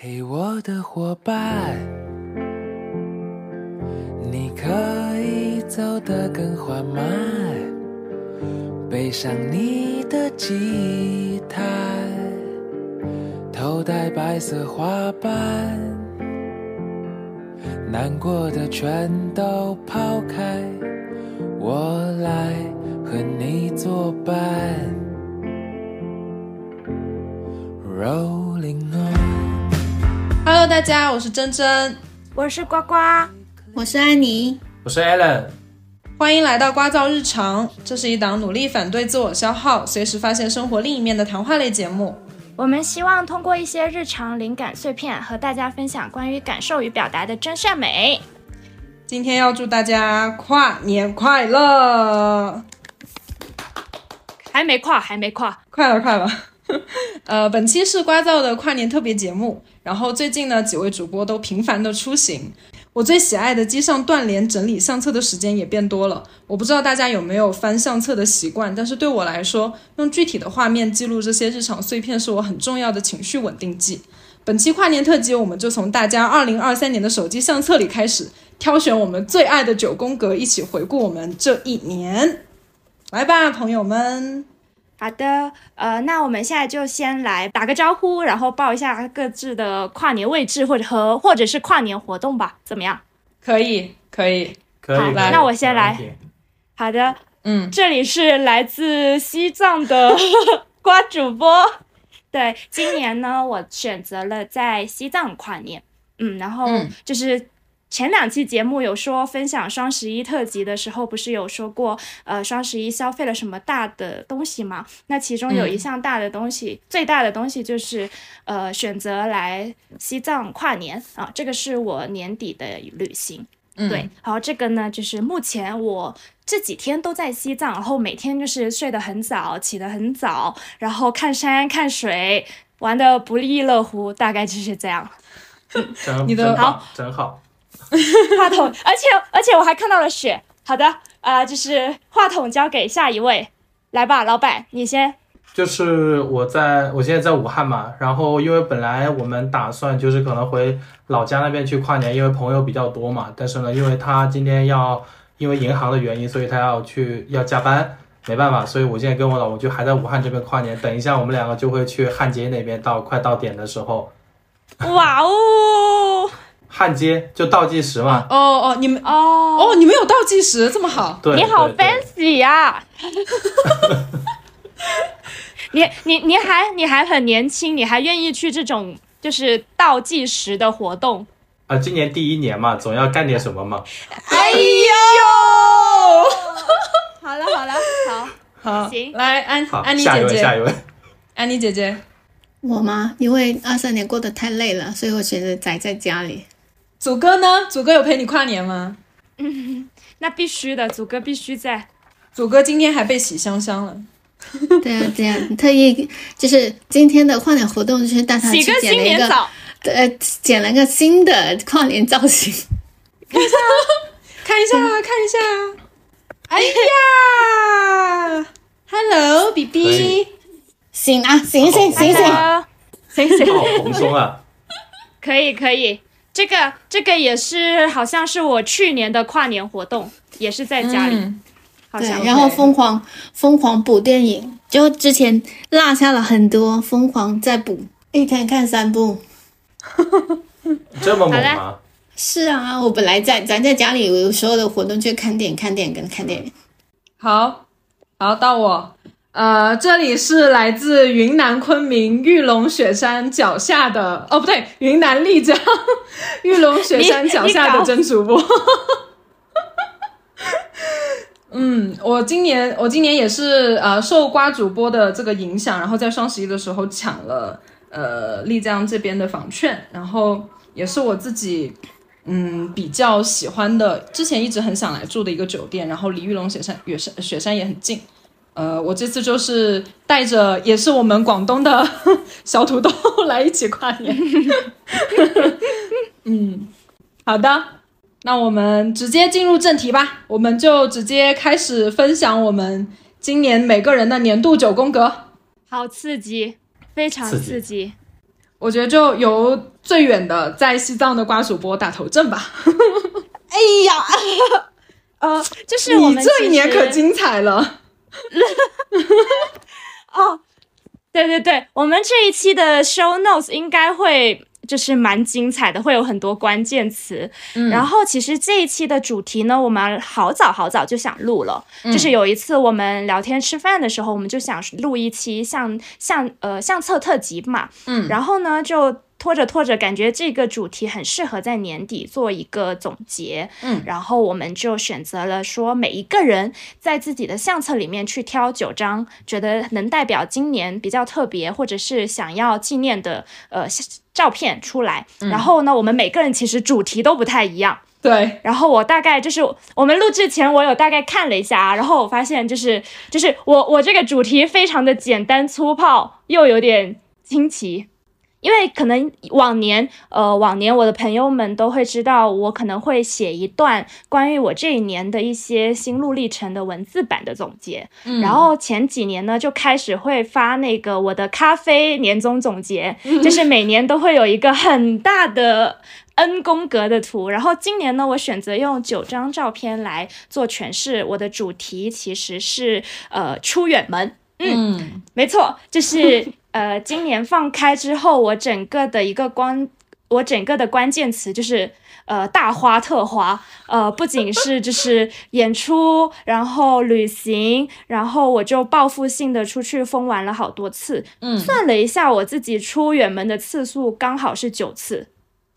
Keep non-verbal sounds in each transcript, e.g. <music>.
嘿，我的伙伴，你可以走得更缓慢，背上你的吉他，头戴白色花瓣，难过的全都抛开，我来和你作伴。Rolling on。大家，我是珍珍，我是呱呱，我是安妮，我是 Alan，欢迎来到瓜噪日常。这是一档努力反对自我消耗、随时发现生活另一面的谈话类节目。我们希望通过一些日常灵感碎片，和大家分享关于感受与表达的真善美。今天要祝大家跨年快乐！还没跨，还没跨，快了，快了。<laughs> 呃，本期是瓜噪的跨年特别节目。然后最近呢，几位主播都频繁的出行，我最喜爱的机上断联整理相册的时间也变多了。我不知道大家有没有翻相册的习惯，但是对我来说，用具体的画面记录这些日常碎片是我很重要的情绪稳定剂。本期跨年特辑，我们就从大家2023年的手机相册里开始，挑选我们最爱的九宫格，一起回顾我们这一年。来吧，朋友们。好的，呃，那我们现在就先来打个招呼，然后报一下各自的跨年位置或者和或者是跨年活动吧，怎么样？可以，可以，可以。来那我先来。好的，嗯，这里是来自西藏的 <laughs> 瓜主播。对，今年呢，我选择了在西藏跨年，嗯，然后就是。前两期节目有说分享双十一特辑的时候，不是有说过，呃，双十一消费了什么大的东西吗？那其中有一项大的东西，嗯、最大的东西就是，呃，选择来西藏跨年啊，这个是我年底的旅行。嗯、对，然后这个呢，就是目前我这几天都在西藏，然后每天就是睡得很早，起得很早，然后看山看水，玩得不亦乐乎，大概就是这样。<laughs> 真你的好，真好。话筒，而且而且我还看到了雪。好的，啊、呃，就是话筒交给下一位，来吧，老板，你先。就是我在，我现在在武汉嘛，然后因为本来我们打算就是可能回老家那边去跨年，因为朋友比较多嘛，但是呢，因为他今天要因为银行的原因，所以他要去要加班，没办法，所以我现在跟我老公就还在武汉这边跨年，等一下我们两个就会去汉街那边，到快到点的时候。哇哦！焊接就倒计时嘛。哦哦，你们哦哦，你们有倒计时，这么好。对，你好 fancy <laughs> 呀、你你你还你还很年轻，你还愿意去这种就是倒计时的活动？啊，今年第一年嘛，总要干点什么嘛。哎呦！<laughs> 好了好了，好，好，行来安，安妮姐姐，下一位。安妮姐姐，我吗？因为二三年过得太累了，所以我选择宅在家里。祖哥呢？祖哥有陪你跨年吗？嗯 <laughs> 那必须的，祖哥必须在。祖哥今天还被洗香香了。<laughs> 对啊，对啊，特意就是今天的跨年活动，就是带他去洗个剪了一个，新年澡，呃，剪了个新的跨年造型。看一下，<laughs> 看一下，看一下。哎呀，Hello，B 可 B，以醒啊，醒醒醒醒！啊行行，好蓬松啊！可以可以，这个这个也是好像是我去年的跨年活动，也是在家里，嗯对好像，然后疯狂疯狂补电影，就之前落下了很多，疯狂在补，一天看三部。<laughs> 这么猛好吗？是啊，我本来在咱在家里有所有的活动，就看电影、看电影跟看电影。好，好，到我。呃，这里是来自云南昆明玉龙雪山脚下的，哦，不对，云南丽江玉龙雪山脚下的真主播。嗯，我今年我今年也是呃受瓜主播的这个影响，然后在双十一的时候抢了呃丽江这边的房券，然后也是我自己嗯比较喜欢的，之前一直很想来住的一个酒店，然后离玉龙雪山雪山雪山也很近。呃，我这次就是带着也是我们广东的 <laughs> 小土豆来一起跨年。<laughs> 嗯，好的，那我们直接进入正题吧，我们就直接开始分享我们今年每个人的年度九宫格。好刺激，非常刺激刺激。我觉得就由最远的在西藏的瓜主播打头阵吧。<laughs> 哎呀，呃，就是我们你这一年可精彩了。<laughs> 哦，对对对，我们这一期的 show notes 应该会就是蛮精彩的，会有很多关键词。嗯然后其实这一期的主题呢，我们好早好早就想录了，嗯就是有一次我们聊天吃饭的时候，我们就想录一期相相呃相册特辑嘛，嗯然后呢就。拖着拖着，感觉这个主题很适合在年底做一个总结，嗯然后我们就选择了说，每一个人在自己的相册里面去挑九张，觉得能代表今年比较特别，或者是想要纪念的呃照片出来。然后呢，我们每个人其实主题都不太一样。对，然后我大概就是我们录制前，我有大概看了一下啊，然后我发现就是就是我我这个主题非常的简单粗暴，又有点新奇。因为可能往年，呃，往年我的朋友们都会知道，我可能会写一段关于我这一年的一些心路历程的文字版的总结。嗯然后前几年呢，就开始会发那个我的咖啡年终总结，就是每年都会有一个很大的 N 宫格的图。然后今年呢，我选择用九张照片来做诠释。我的主题其实是呃出远门。嗯没错，就是呃，今年放开之后，我整个的一个关，我整个的关键词就是呃大花特花，呃，不仅是就是演出，然后旅行，然后我就报复性的出去疯玩了好多次，嗯，算了一下，我自己出远门的次数刚好是九次。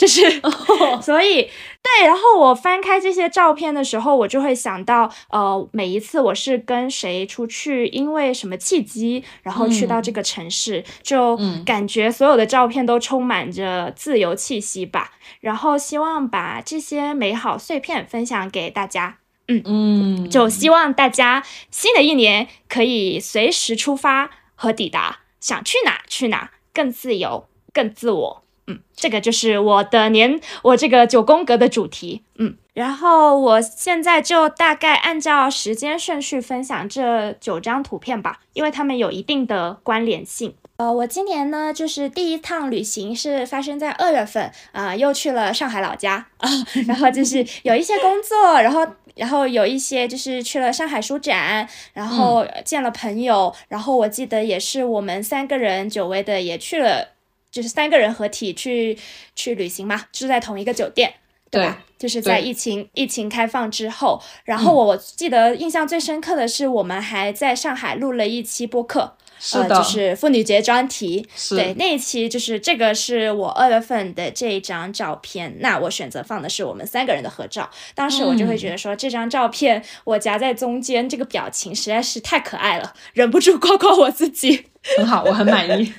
就是，<laughs> 所以对，然后我翻开这些照片的时候，我就会想到，呃，每一次我是跟谁出去，因为什么契机，然后去到这个城市，就感觉所有的照片都充满着自由气息吧。然后希望把这些美好碎片分享给大家。嗯，就希望大家新的一年可以随时出发和抵达，想去哪去哪，更自由，更自我。嗯，这个就是我的年，我这个九宫格的主题。嗯，然后我现在就大概按照时间顺序分享这九张图片吧，因为它们有一定的关联性。呃，我今年呢，就是第一趟旅行是发生在二月份，啊、又去了上海老家啊，<laughs> 然后就是有一些工作，然后然后有一些就是去了上海书展，然后见了朋友，然后我记得也是我们三个人久违的也去了，就是三个人合体去去旅行嘛，住在同一个酒店。对吧？就是在疫情疫情开放之后，然后我我记得印象最深刻的是，我们还在上海录了一期播客，是的，呃，就是妇女节专题。是对，那一期就是这个是我二月份的这一张照片，那我选择放的是我们三个人的合照。当时我就会觉得说，这张照片我夹在中间，这个表情实在是太可爱了，忍不住夸夸我自己。很好，我很满意。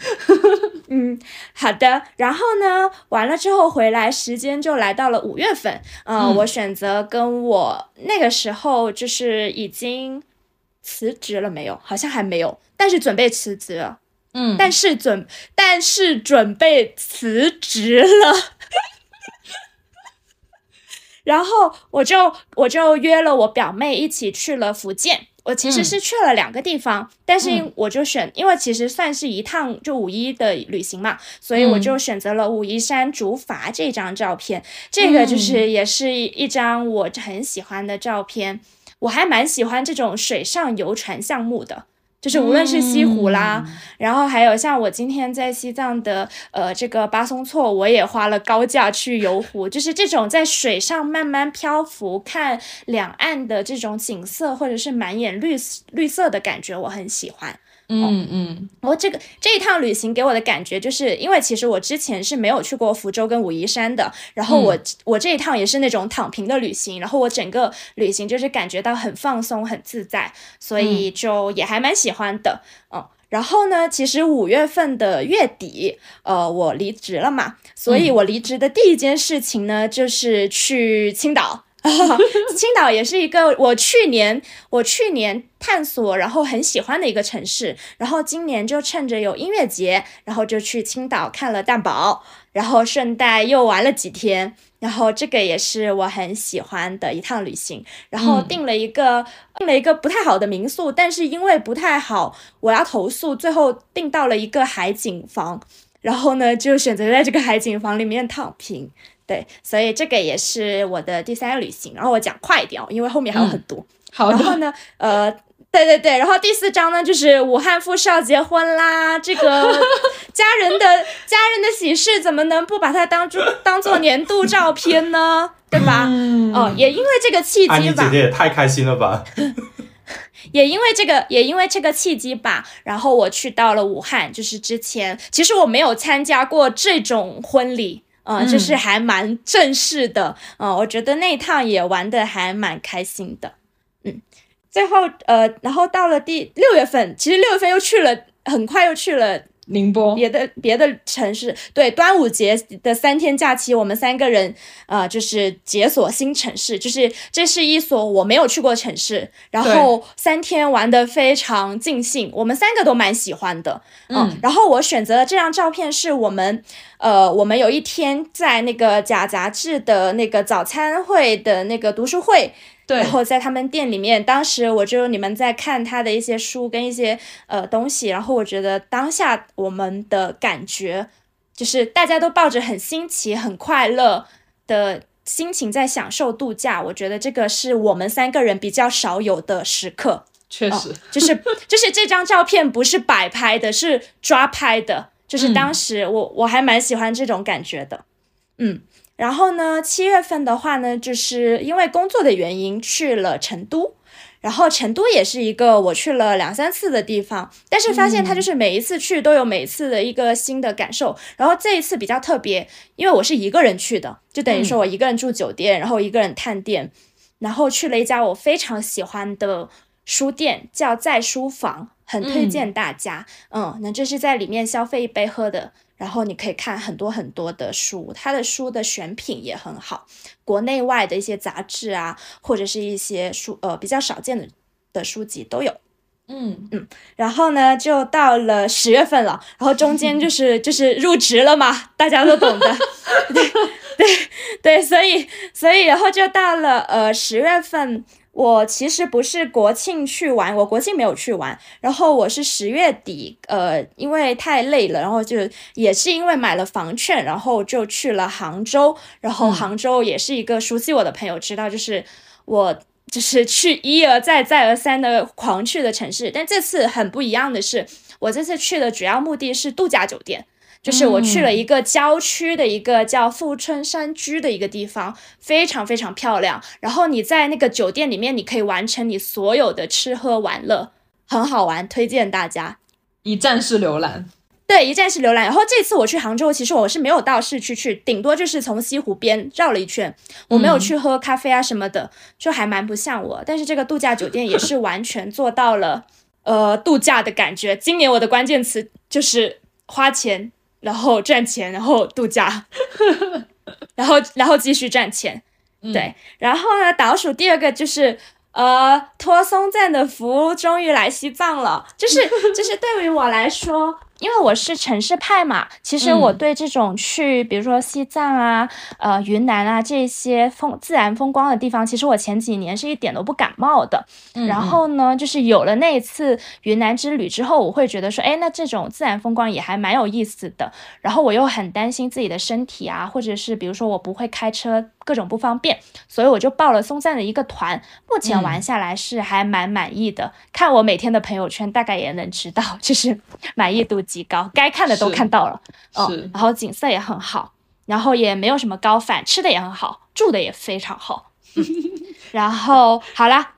<laughs> 嗯，好的。然后呢，完了之后回来，时间就来到了五月份。呃，嗯我选择跟我那个时候就是已经辞职了没有？好像还没有，但是准备辞职了。嗯，但是准但是准备辞职了。<laughs> 然后我就我就约了我表妹一起去了福建。我其实是去了两个地方，但是我就选，因为其实算是一趟就五一的旅行嘛，所以我就选择了武夷山竹筏这张照片。这个就是也是一张我很喜欢的照片，我还蛮喜欢这种水上游船项目的。就是无论是西湖啦，然后还有像我今天在西藏的呃这个巴松措，我也花了高价去游湖，就是这种在水上慢慢漂浮，看两岸的这种景色或者是满眼绿绿色的感觉，我很喜欢。嗯嗯。我这个这一趟旅行给我的感觉，就是因为其实我之前是没有去过福州跟武夷山的，然后我、我这一趟也是那种躺平的旅行，然后我整个旅行就是感觉到很放松、很自在，所以就也还蛮喜欢的，嗯。然后呢，其实五月份的月底，呃，我离职了嘛，所以我离职的第一件事情呢，就是去青岛。<laughs> 青岛也是一个我去年我去年探索然后很喜欢的一个城市，然后今年就趁着有音乐节，然后就去青岛看了蛋堡，然后顺带又玩了几天，然后这个也是我很喜欢的一趟旅行，然后订了一个、订了一个不太好的民宿，但是因为不太好，我要投诉，最后订到了一个海景房。然后呢就选择在这个海景房里面躺平。对，所以这个也是我的第三个旅行。然后我讲快一点哦，因为后面还有很多。好然后呢，呃，对对对，然后第四章呢就是武汉富少结婚啦，这个 <laughs> 家人的家人的喜事怎么能不把它当做当做年度照片呢？对吧？哦，也因为这个契安妮姐机吧，姐也太开心了吧！<laughs> <laughs> 也因为这个，也因为这个契机吧，然后我去到了武汉。就是之前，其实我没有参加过这种婚礼，呃，就是还蛮正式的，嗯、我觉得那一趟也玩的还蛮开心的，嗯。最后，呃，然后到了第六月份，其实六月份又去了，很快又去了宁波，别的别的城市，对端午节的三天假期，我们三个人呃，就是解锁新城市，就是这是一所我没有去过的城市，然后三天玩的非常尽兴，我们三个都蛮喜欢的，嗯，然后我选择的这张照片是我们呃，我们有一天在那个假杂志的那个早餐会的那个读书会。对然后在他们店里面，当时我就你们在看他的一些书跟一些呃东西，然后我觉得当下我们的感觉就是大家都抱着很新奇、很快乐的心情在享受度假，我觉得这个是我们三个人比较少有的时刻。确实，就是就是这张照片不是摆拍的，是抓拍的。就是当时我、我还蛮喜欢这种感觉的，嗯。然后呢，七月份的话呢，就是因为工作的原因去了成都，然后成都也是一个我去了两三次的地方，但是发现它就是每一次去都有每一次的一个新的感受。然后这一次比较特别，因为我是一个人去的，就等于说我一个人住酒店，然后一个人探店，然后去了一家我非常喜欢的书店，叫在书房，很推荐大家。嗯，那这是在里面消费一杯喝的。然后你可以看很多很多的书，它的书的选品也很好，国内外的一些杂志啊，或者是一些书呃比较少见的的书籍都有。嗯嗯，然后呢，就到了十月份了，然后中间就是就是入职了嘛，大家都懂的，<laughs> 对对对，所以所以然后就到了呃十月份，我其实不是国庆去玩，我国庆没有去玩，然后我是十月底，呃，因为太累了，然后就也是因为买了房券，然后就去了杭州，然后杭州也是一个熟悉我的朋友知道，就是我。就是去一而再、再而三的狂去的城市，但这次很不一样的是，我这次去的主要目的是度假酒店，就是我去了一个郊区的一个叫富春山居的一个地方，非常非常漂亮。然后你在那个酒店里面，你可以完成你所有的吃喝玩乐，很好玩，推荐大家。一站式浏览，对，一站式浏览。然后这次我去杭州，其实我是没有到市区去，顶多就是从西湖边绕了一圈，我没有去喝咖啡啊什么的，就还蛮不像我。但是这个度假酒店也是完全做到了，呃，度假的感觉。今年我的关键词就是花钱，然后赚钱，然后度假，<laughs> 然后然后继续赚钱。对，然后呢，倒数第二个就是。呃，托松赞的福终于来西藏了，就是就是对于我来说，因为我是城市派嘛，其实我对这种去，比如说西藏啊、呃云南啊这些风自然风光的地方，其实我前几年是一点都不感冒的。然后呢，就是有了那一次云南之旅之后，我会觉得说，哎，那这种自然风光也还蛮有意思的。然后我又很担心自己的身体啊，或者是比如说我不会开车。各种不方便，所以我就报了松赞的一个团，目前玩下来是还蛮满意的。看我每天的朋友圈，大概也能知道，就是 <laughs> 满意度极高，该看的都看到了。嗯，然后景色也很好，然后也没有什么高反，吃的也很好，住的也非常好。嗯、<laughs> <laughs> 然后好啦。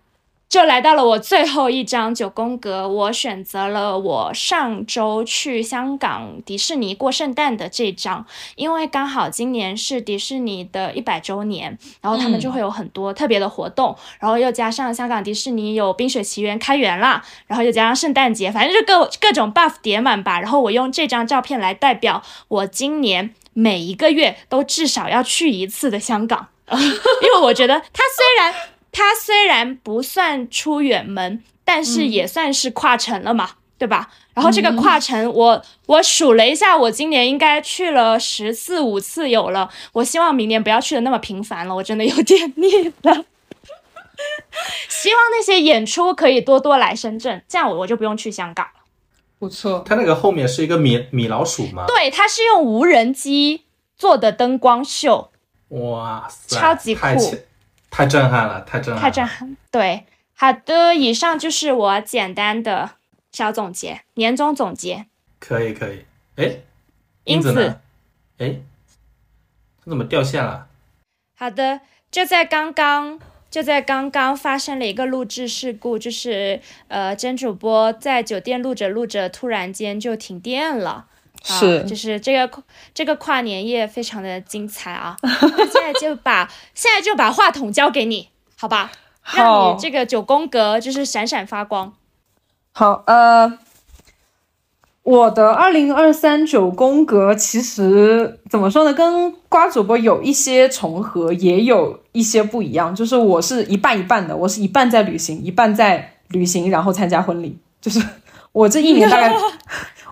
就来到了我最后一张九宫格，我选择了我上周去香港迪士尼过圣诞的这张，因为刚好今年是迪士尼的一百周年，然后他们就会有很多特别的活动，然后又加上香港迪士尼有冰雪奇缘开园啦，然后又加上圣诞节，反正就各各种 buff 叠满吧。然后我用这张照片来代表我今年每一个月都至少要去一次的香港，<laughs> 因为我觉得它虽然。它虽然不算出远门，但是也算是跨城了嘛，嗯、对吧？然后这个跨城我，我我数了一下，我今年应该去了十四五次有了。我希望明年不要去的那么频繁了，我真的有点腻了。<laughs> 希望那些演出可以多多来深圳，这样我我就不用去香港了。不错。它那个后面是一个米米老鼠吗？对，它是用无人机做的灯光秀，哇塞，超级酷太震撼了，太震撼了，太震撼。对，好的，以上就是我简单的小总结，年终总结。可以可以。哎，因此英子呢？哎，他怎么掉线了？好的，就在刚刚，就在刚刚发生了一个录制事故，就是呃，真主播在酒店录着录着，突然间就停电了。啊是就是这个这个跨年夜非常的精彩啊！<laughs> 那现在就把现在就把话筒交给你，好吧？让你这个九宫格就是闪闪发光。好，呃，我的二零二三九宫格其实怎么说呢，跟瓜主播有一些重合，也有一些不一样。就是我是一半一半的，我是一半在旅行，一半在旅行，然后参加婚礼。就是我这一年大概，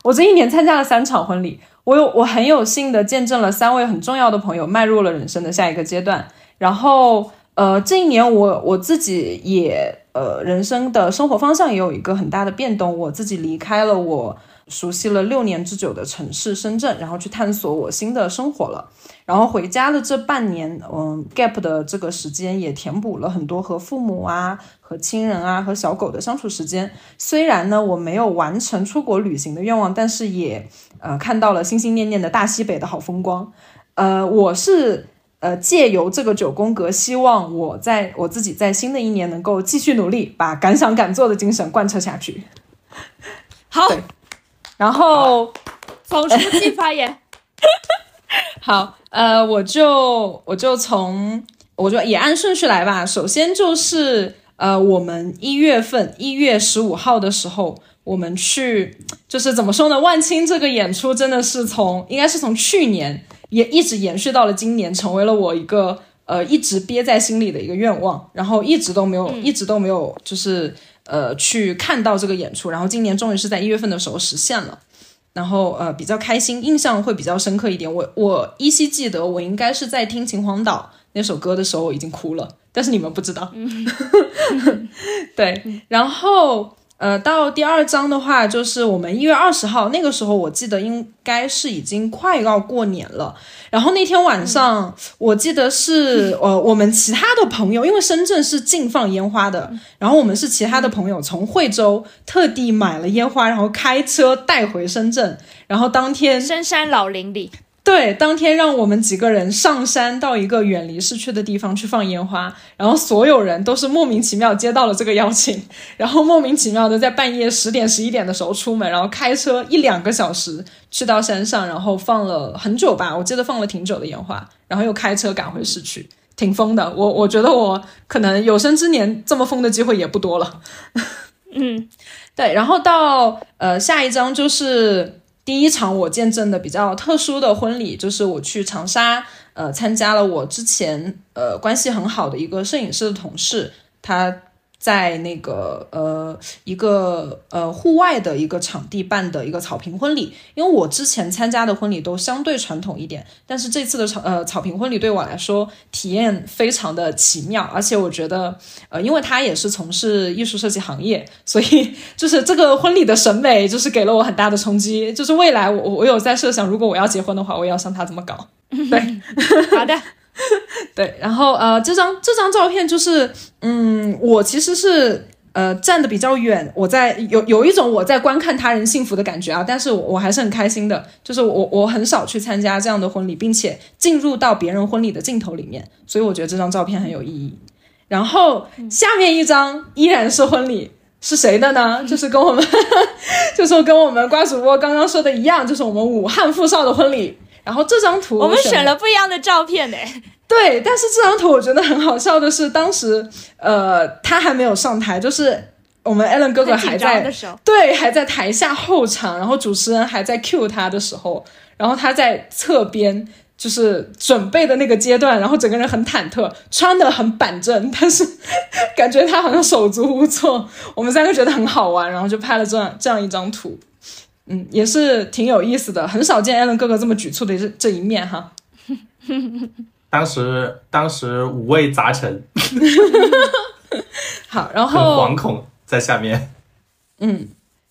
我这一年参加了三场婚礼，我有我很有幸的见证了三位很重要的朋友迈入了人生的下一个阶段，然后。呃，这一年我我自己也呃，人生的生活方向也有一个很大的变动。我自己离开了我熟悉了六年之久的城市深圳，然后去探索我新的生活了。然后回家的这半年，嗯，gap 的这个时间也填补了很多和父母啊、和亲人啊、和小狗的相处时间。虽然呢，我没有完成出国旅行的愿望，但是也呃看到了心心念念的大西北的好风光。呃，我是。呃，借由这个九宫格，希望我在我自己在新的一年能够继续努力，把敢想敢做的精神贯彻下去。好，对然后从书记发言。<laughs> 好，呃，我就我就从我就也按顺序来吧。首先就是呃，我们一月份一月十五号的时候，我们去就是怎么说呢？万青这个演出真的是从应该是从去年也一直延续到了今年，成为了我一个呃一直憋在心里的一个愿望，然后一直都没有、一直都没有就是呃去看到这个演出，然后今年终于是在一月份的时候实现了。然后呃比较开心，印象会比较深刻一点。我我依稀记得，我应该是在听《秦皇岛》那首歌的时候已经哭了，但是你们不知道。<laughs> 对，然后呃到第二章的话，就是我们一月二十号那个时候，我记得应该是已经快要过年了。然后那天晚上，我记得是呃我们其他的朋友，因为深圳是禁放烟花的，然后我们是其他的朋友从惠州特地买了烟花，然后开车带回深圳，然后当天深山老林里，对，当天让我们几个人上山到一个远离市区的地方去放烟花，然后所有人都是莫名其妙接到了这个邀请，然后莫名其妙的在半夜十点十一点的时候出门，然后开车一两个小时去到山上，然后放了很久吧，我记得放了挺久的烟花，然后又开车赶回市区，挺疯的。我我觉得我可能有生之年这么疯的机会也不多了。<laughs> 嗯，对，然后到呃下一章就是第一场我见证的比较特殊的婚礼，就是我去长沙呃参加了我之前呃关系很好的一个摄影师的同事，他在那个呃一个呃户外的一个场地办的一个草坪婚礼，因为我之前参加的婚礼都相对传统一点，但是这次的草呃草坪婚礼对我来说体验非常的奇妙，而且我觉得呃因为他也是从事艺术设计行业，所以 <laughs> 就是这个婚礼的审美就是给了我很大的冲击，就是未来我我有在设想，如果我要结婚的话，我也要像他这么搞，对。<laughs> 好的，<laughs> 对，然后呃，这张这张照片就是，嗯，我其实是呃站的比较远，我在有有一种我在观看他人幸福的感觉啊，但是我我还是很开心的，就是我我很少去参加这样的婚礼，并且进入到别人婚礼的镜头里面，所以我觉得这张照片很有意义。然后下面一张依然是婚礼。是谁的呢？就是跟我们，<laughs> 就是跟我们瓜主播刚刚说的一样，就是我们武汉富少的婚礼。然后这张图我们选选了不一样的照片呢。对，但是这张图我觉得很好笑的是，当时呃他还没有上台，就是我们 Allen 哥哥还在的时候，对还在台下候场，然后主持人还在 cue 他的时候，然后他在侧边。就是准备的那个阶段，然后整个人很忐忑，穿的很板正，但是 <laughs> 感觉他好像手足无措。我们三个觉得很好玩，然后就拍了这样这样一张图，嗯，也是挺有意思的，很少见 Allen 哥哥这么举措的这这一面哈。当时当时五味杂陈，<laughs> 好，然很后惶恐在下面。嗯，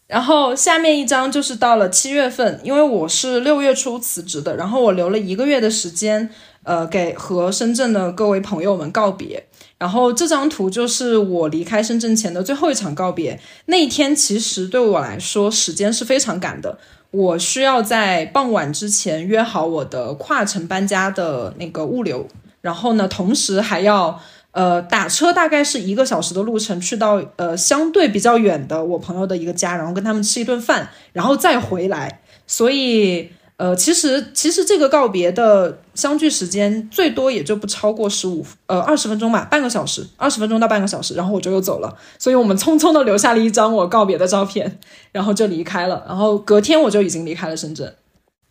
然后下面一张就是到了七月份，因为我是六月初辞职的，然后我留了一个月的时间，呃，给和深圳的各位朋友们告别。然后这张图就是我离开深圳前的最后一场告别。那一天其实对我来说时间是非常赶的，我需要在傍晚之前约好我的跨城搬家的那个物流，然后呢，同时还要。呃，打车大概是一个小时的路程，去到呃相对比较远的我朋友的一个家，然后跟他们吃一顿饭，然后再回来。所以，呃，其实其实这个告别的相聚时间最多也就不超过十五呃二十分钟吧，半个小时，二十分钟到半个小时，然后我就又走了。所以我们匆匆的留下了一张我告别的照片，然后就离开了。然后隔天我就已经离开了深圳。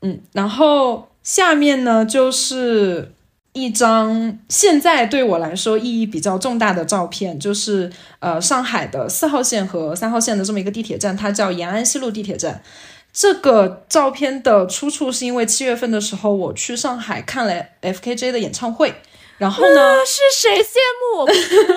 嗯，然后下面呢就是。一张现在对我来说意义比较重大的照片，就是呃上海的四号线和三号线的这么一个地铁站，它叫延安西路地铁站。这个照片的出处是因为七月份的时候我去上海看了 FKJ 的演唱会，然后呢是谁羡慕我不说，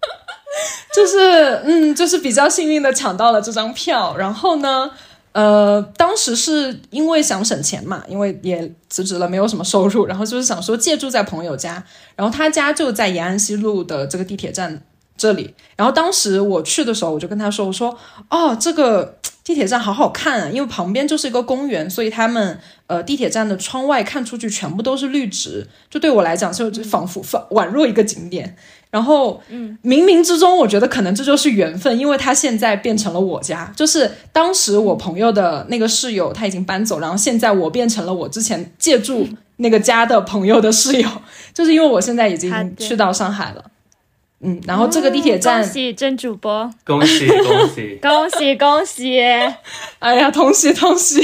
<laughs> 就是嗯就是比较幸运的抢到了这张票，然后呢。呃，当时是因为想省钱嘛，因为也辞职了，没有什么收入，然后就是想说借住在朋友家，然后他家就在延安西路的这个地铁站这里。然后当时我去的时候，我就跟他说：“我说哦，这个地铁站好好看啊，因为旁边就是一个公园，所以他们呃地铁站的窗外看出去全部都是绿植，就对我来讲就仿佛仿宛若一个景点。”然后，嗯，冥冥之中，我觉得可能这就是缘分，因为他现在变成了我家，就是当时我朋友的那个室友他已经搬走，然后现在我变成了我之前借住那个家的朋友的室友，就是因为我现在已经去到上海了，嗯，然后这个地铁站，恭喜真主播，恭喜恭喜 <laughs> 恭喜恭喜，哎呀，同喜同喜，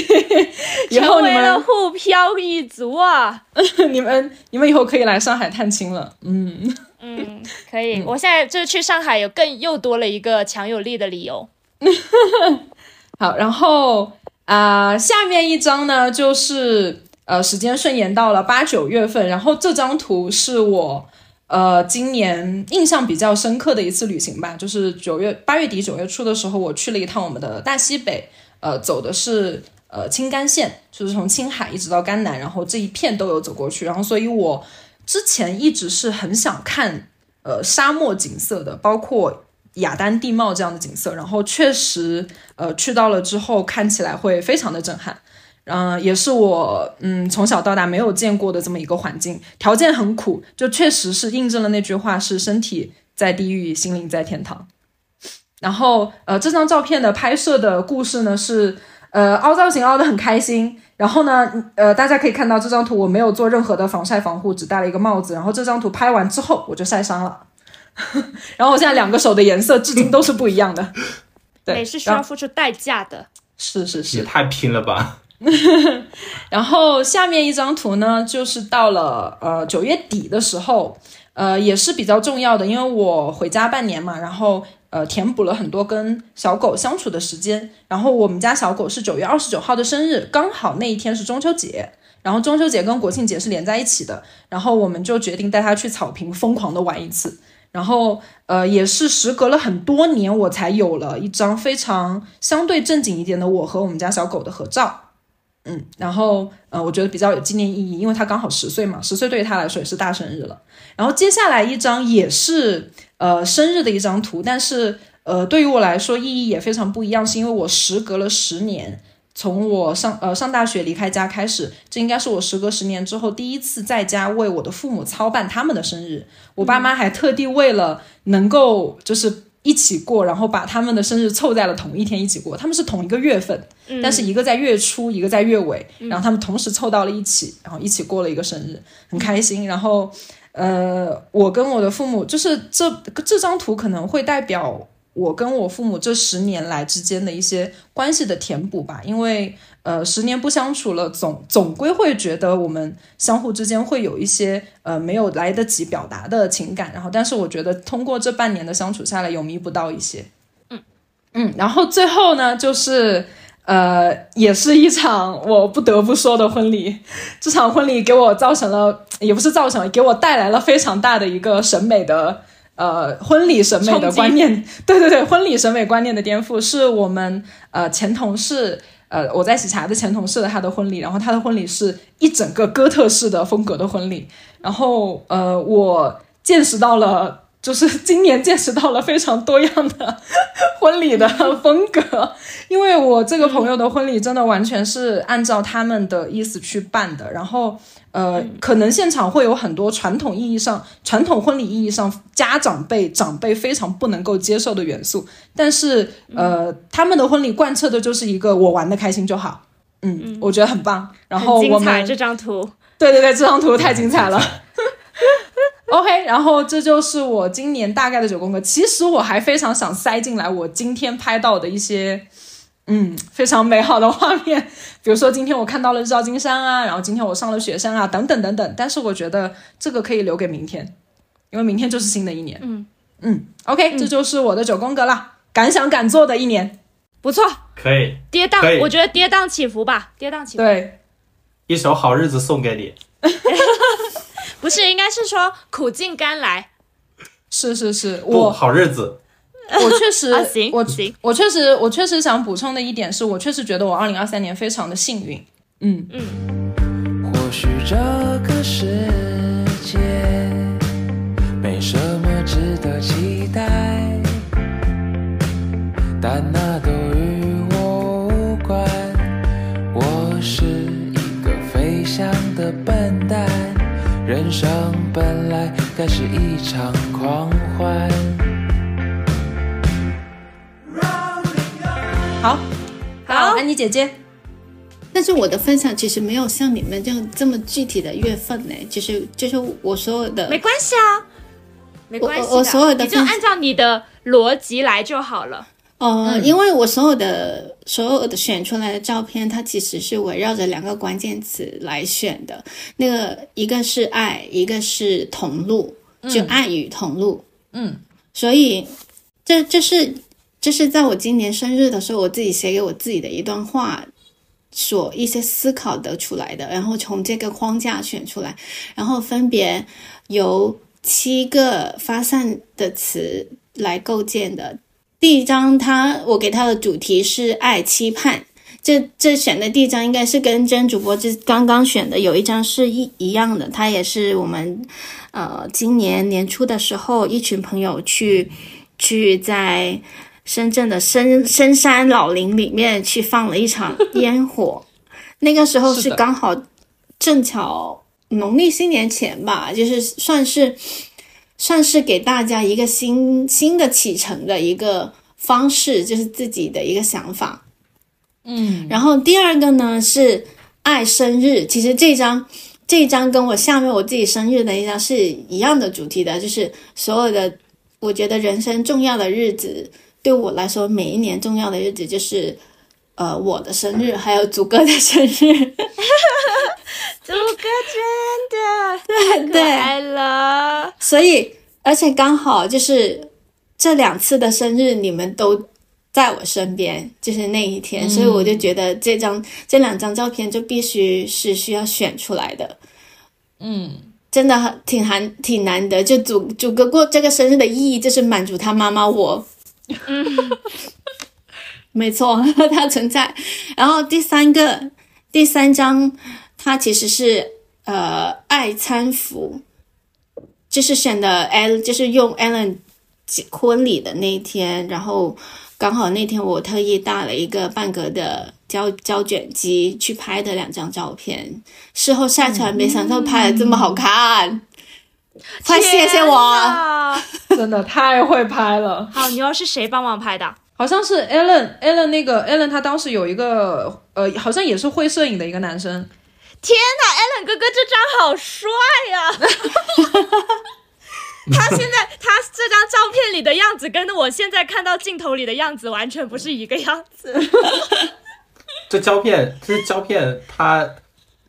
<laughs> 成为了沪漂一族啊，<laughs> 你们你们以后可以来上海探亲了，嗯。嗯，可以。我现在就是去上海，有更又多了一个强有力的理由。好，然后啊，下面一张呢，就是呃，时间顺延到了八九月份。然后这张图是我呃今年印象比较深刻的一次旅行吧，就是九月八月底九月初的时候，我去了一趟我们的大西北，呃，走的是呃青甘线，就是从青海一直到甘南，然后这一片都有走过去。然后，所以我。之前一直是很想看呃沙漠景色的，包括雅丹地貌这样的景色，然后确实呃去到了之后看起来会非常的震撼，嗯，也是我嗯从小到大没有见过的这么一个环境，条件很苦，就确实是印证了那句话是身体在地狱，心灵在天堂。然后呃这张照片的拍摄的故事呢是呃凹造型凹的很开心。然后呢，呃，大家可以看到这张图，我没有做任何的防晒防护，只戴了一个帽子。然后这张图拍完之后，我就晒伤了。<laughs> 然后我现在两个手的颜色至今都是不一样的。<laughs> 美是需要付出代价的。是是是。也太拼了吧。<laughs> 然后下面一张图呢，就是到了呃九月底的时候，呃也是比较重要的，因为我回家半年嘛，然后。呃，填补了很多跟小狗相处的时间。然后我们家小狗是九月二十九号的生日，刚好那一天是中秋节。然后中秋节跟国庆节是连在一起的。然后我们就决定带它去草坪疯狂的玩一次。然后呃，也是时隔了很多年，我才有了一张非常相对正经一点的我和我们家小狗的合照。嗯，然后呃，我觉得比较有纪念意义，因为他刚好十岁嘛，十岁对于他来说也是大生日了。然后接下来一张也是。呃，生日的一张图，但是呃，对于我来说意义也非常不一样，是因为我时隔了十年，从我上呃上大学离开家开始，这应该是我时隔十年之后第一次在家为我的父母操办他们的生日。我爸妈还特地为了能够就是一起过，然后把他们的生日凑在了同一天一起过。他们是同一个月份，但是一个在月初，一个在月尾，然后他们同时凑到了一起，然后一起过了一个生日，很开心。然后。呃，我跟我的父母，就是这这张图可能会代表我跟我父母这十年来之间的一些关系的填补吧。因为呃，十年不相处了，总总归会觉得我们相互之间会有一些呃没有来得及表达的情感。然后，但是我觉得通过这半年的相处下来，有弥补到一些。嗯嗯，然后最后呢，就是。呃，也是一场我不得不说的婚礼。这场婚礼给我造成了，也不是造成了，给我带来了非常大的一个审美的呃婚礼审美的观念，<laughs> 对对对，婚礼审美观念的颠覆是我们呃前同事。呃，我在喜茶的前同事的他的婚礼，然后他的婚礼是一整个哥特式的风格的婚礼，然后呃，我见识到了，就是 <laughs> 今年见识到了非常多样的婚礼的风格，<laughs> 因为我这个朋友的婚礼真的完全是按照他们的意思去办的，然后呃，可能现场会有很多传统意义上、传统婚礼意义上家长辈长辈非常不能够接受的元素，但是呃，他们的婚礼贯彻的就是一个我玩的开心就好，嗯，我觉得很棒。然后我很精彩们这张图，对对对，这张图太精彩了。OK，然后这就是我今年大概的九宫格。其实我还非常想塞进来我今天拍到的一些，嗯，非常美好的画面。比如说今天我看到了日照金山啊，然后今天我上了雪山啊，等等等等。但是我觉得这个可以留给明天，因为明天就是新的一年。嗯嗯，OK，、这就是我的九宫格了。敢想敢做的一年，不错，可以，跌宕，我觉得跌宕起伏吧，跌宕起伏。对，一首好日子送给你。<laughs> 不是，应该是说苦尽甘来。是是是，不，我好日子。我确实，<laughs> 啊行我行我确实，我确实想补充的一点是，我确实觉得我二零二三年非常的幸运。嗯嗯，或许这个世界没什么值得期待，但那人生本来该是一场狂欢。好，好。安妮姐姐，但是我的分享其实没有像你们这样这么具体的月份呢，就是就是我所有的没关系啊，没关系我我所有的你就按照你的逻辑来就好了。呃，因为我所有的所有的选出来的照片，它其实是围绕着两个关键词来选的。那个一个是爱，一个是同路，就爱与同路。嗯，所以这这是这是在我今年生日的时候，我自己写给我自己的一段话。所一些思考得出来的，然后从这个框架选出来，然后分别由七个发散的词来构建的。第一章他我给他的主题是爱期盼，这这选的第一张应该是跟真主播这刚刚选的有一张是一一样的，他也是我们呃今年年初的时候一群朋友去去在深圳的深深山老林里面去放了一场烟火，<laughs> 那个时候是刚好正巧农历新年前吧，就是算是算是给大家一个新新的启程的一个方式，就是自己的一个想法。嗯，然后第二个呢是爱生日，其实这张这一张跟我下面我自己生日的一张是一样的主题的，就是所有的我觉得人生重要的日子，对我来说每一年重要的日子就是。呃，我的生日还有祖哥的生日，<laughs> 祖哥真的太可爱了，所以而且刚好就是这两次的生日，你们都在我身边，就是那一天，所以我就觉得这张这两张照片就必须是需要选出来的。嗯，真的很挺难挺难得，就祖祖哥过这个生日的意义就是满足他妈妈我。没错，<laughs> 它存在。然后第三个第三章，它其实是呃爱餐服，就是选的 L，就是用 Alan 婚礼的那一天，然后刚好那天我特意带了一个半格的胶胶卷机去拍的两张照片，事后晒出来，没想到拍的这么好看，快谢谢我！啊！<laughs> <laughs> 真的太会拍了。好牛，是谁帮忙拍的？好像是 Alan，Alan 那个 Alan，他当时有一个呃，好像也是会摄影的一个男生。天呐，Allen 哥哥这张好帅呀、<laughs> 他现在他这张照片里的样子跟我现在看到镜头里的样子完全不是一个样子。<laughs> 这胶片，这胶片他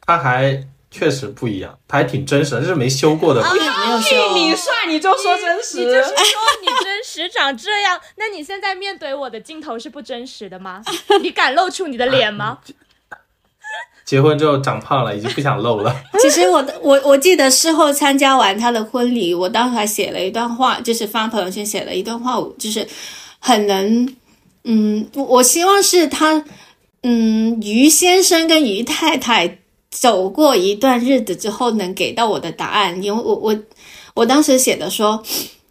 他还确实不一样，它还挺真实的，这是没修过的。没有说你帅你就说真实，你就是说你真实长这样，那你现在面对我的镜头是不真实的吗？<laughs> 你敢露出你的脸吗？结婚之后长胖了，已经不想露了。<laughs> 其实我的我我记得事后参加完他的婚礼，我当时还写了一段话，就是发朋友圈写了一段话，就是很能，嗯，我希望是他，嗯，于先生跟于太太走过一段日子之后能给到我的答案，因为我我我当时写的说。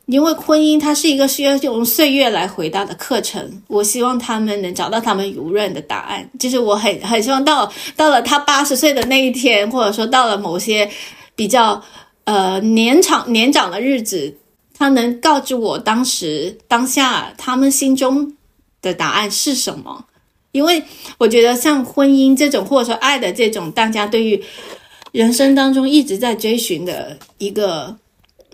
因为婚姻它是一个需要用岁月来回答的课程，我希望他们能找到他们永远的答案。就是我很很希望到到了他八十岁的那一天，或者说到了某些比较呃年长年长的日子，他能告知我当时当下他们心中的答案是什么。因为我觉得像婚姻这种，或者说爱的这种，大家对于人生当中一直在追寻的一个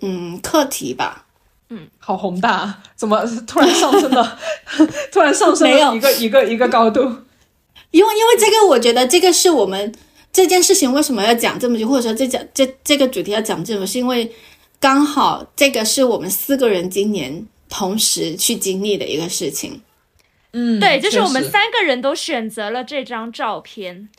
嗯课题吧。嗯，好宏大，怎么突然上升了？<laughs> 突然上升了一个一个一个高度。因为因为这个，我觉得这个是我们这件事情为什么要讲这么久，或者说这讲这这个主题要讲这么，是因为刚好这个是我们四个人今年同时去经历的一个事情。嗯，对，就是我们三个人都选择了这张照片。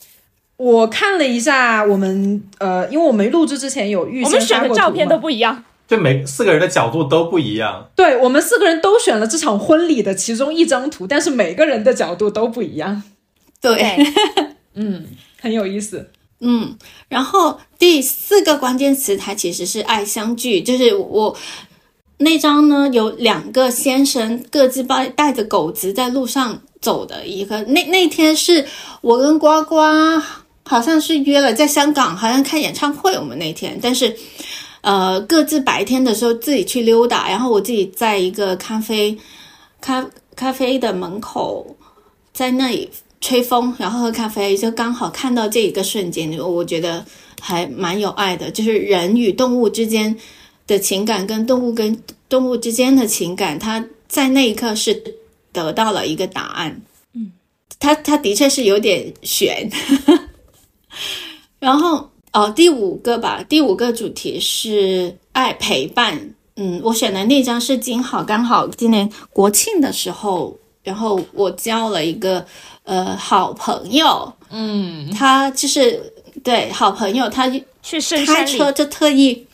我看了一下，我们呃，因为我们录制之前有预，我们选的照片都不一样。就每四个人的角度都不一样。对我们四个人都选了这场婚礼的其中一张图，但是每个人的角度都不一样。对，<laughs> 嗯，很有意思。嗯，然后第四个关键词它其实是爱相聚，就是我那张呢有两个先生各自抱带着狗子在路上走的一个，那那天是我跟呱呱好像是约了在香港，好像看演唱会，我们那天，但是。呃，各自白天的时候自己去溜达，然后我自己在一个咖啡咖咖啡的门口，在那里吹风，然后喝咖啡，就刚好看到这一个瞬间，我觉得还蛮有爱的，就是人与动物之间的情感，跟动物跟动物之间的情感，他在那一刻是得到了一个答案。嗯，他他的确是有点悬，<laughs> 然后。哦，第五个吧，第五个主题是爱陪伴。嗯，我选的那张是金好，刚好今年国庆的时候，然后我交了一个呃好朋友，嗯，他就是对好朋友，他去深山开车就特意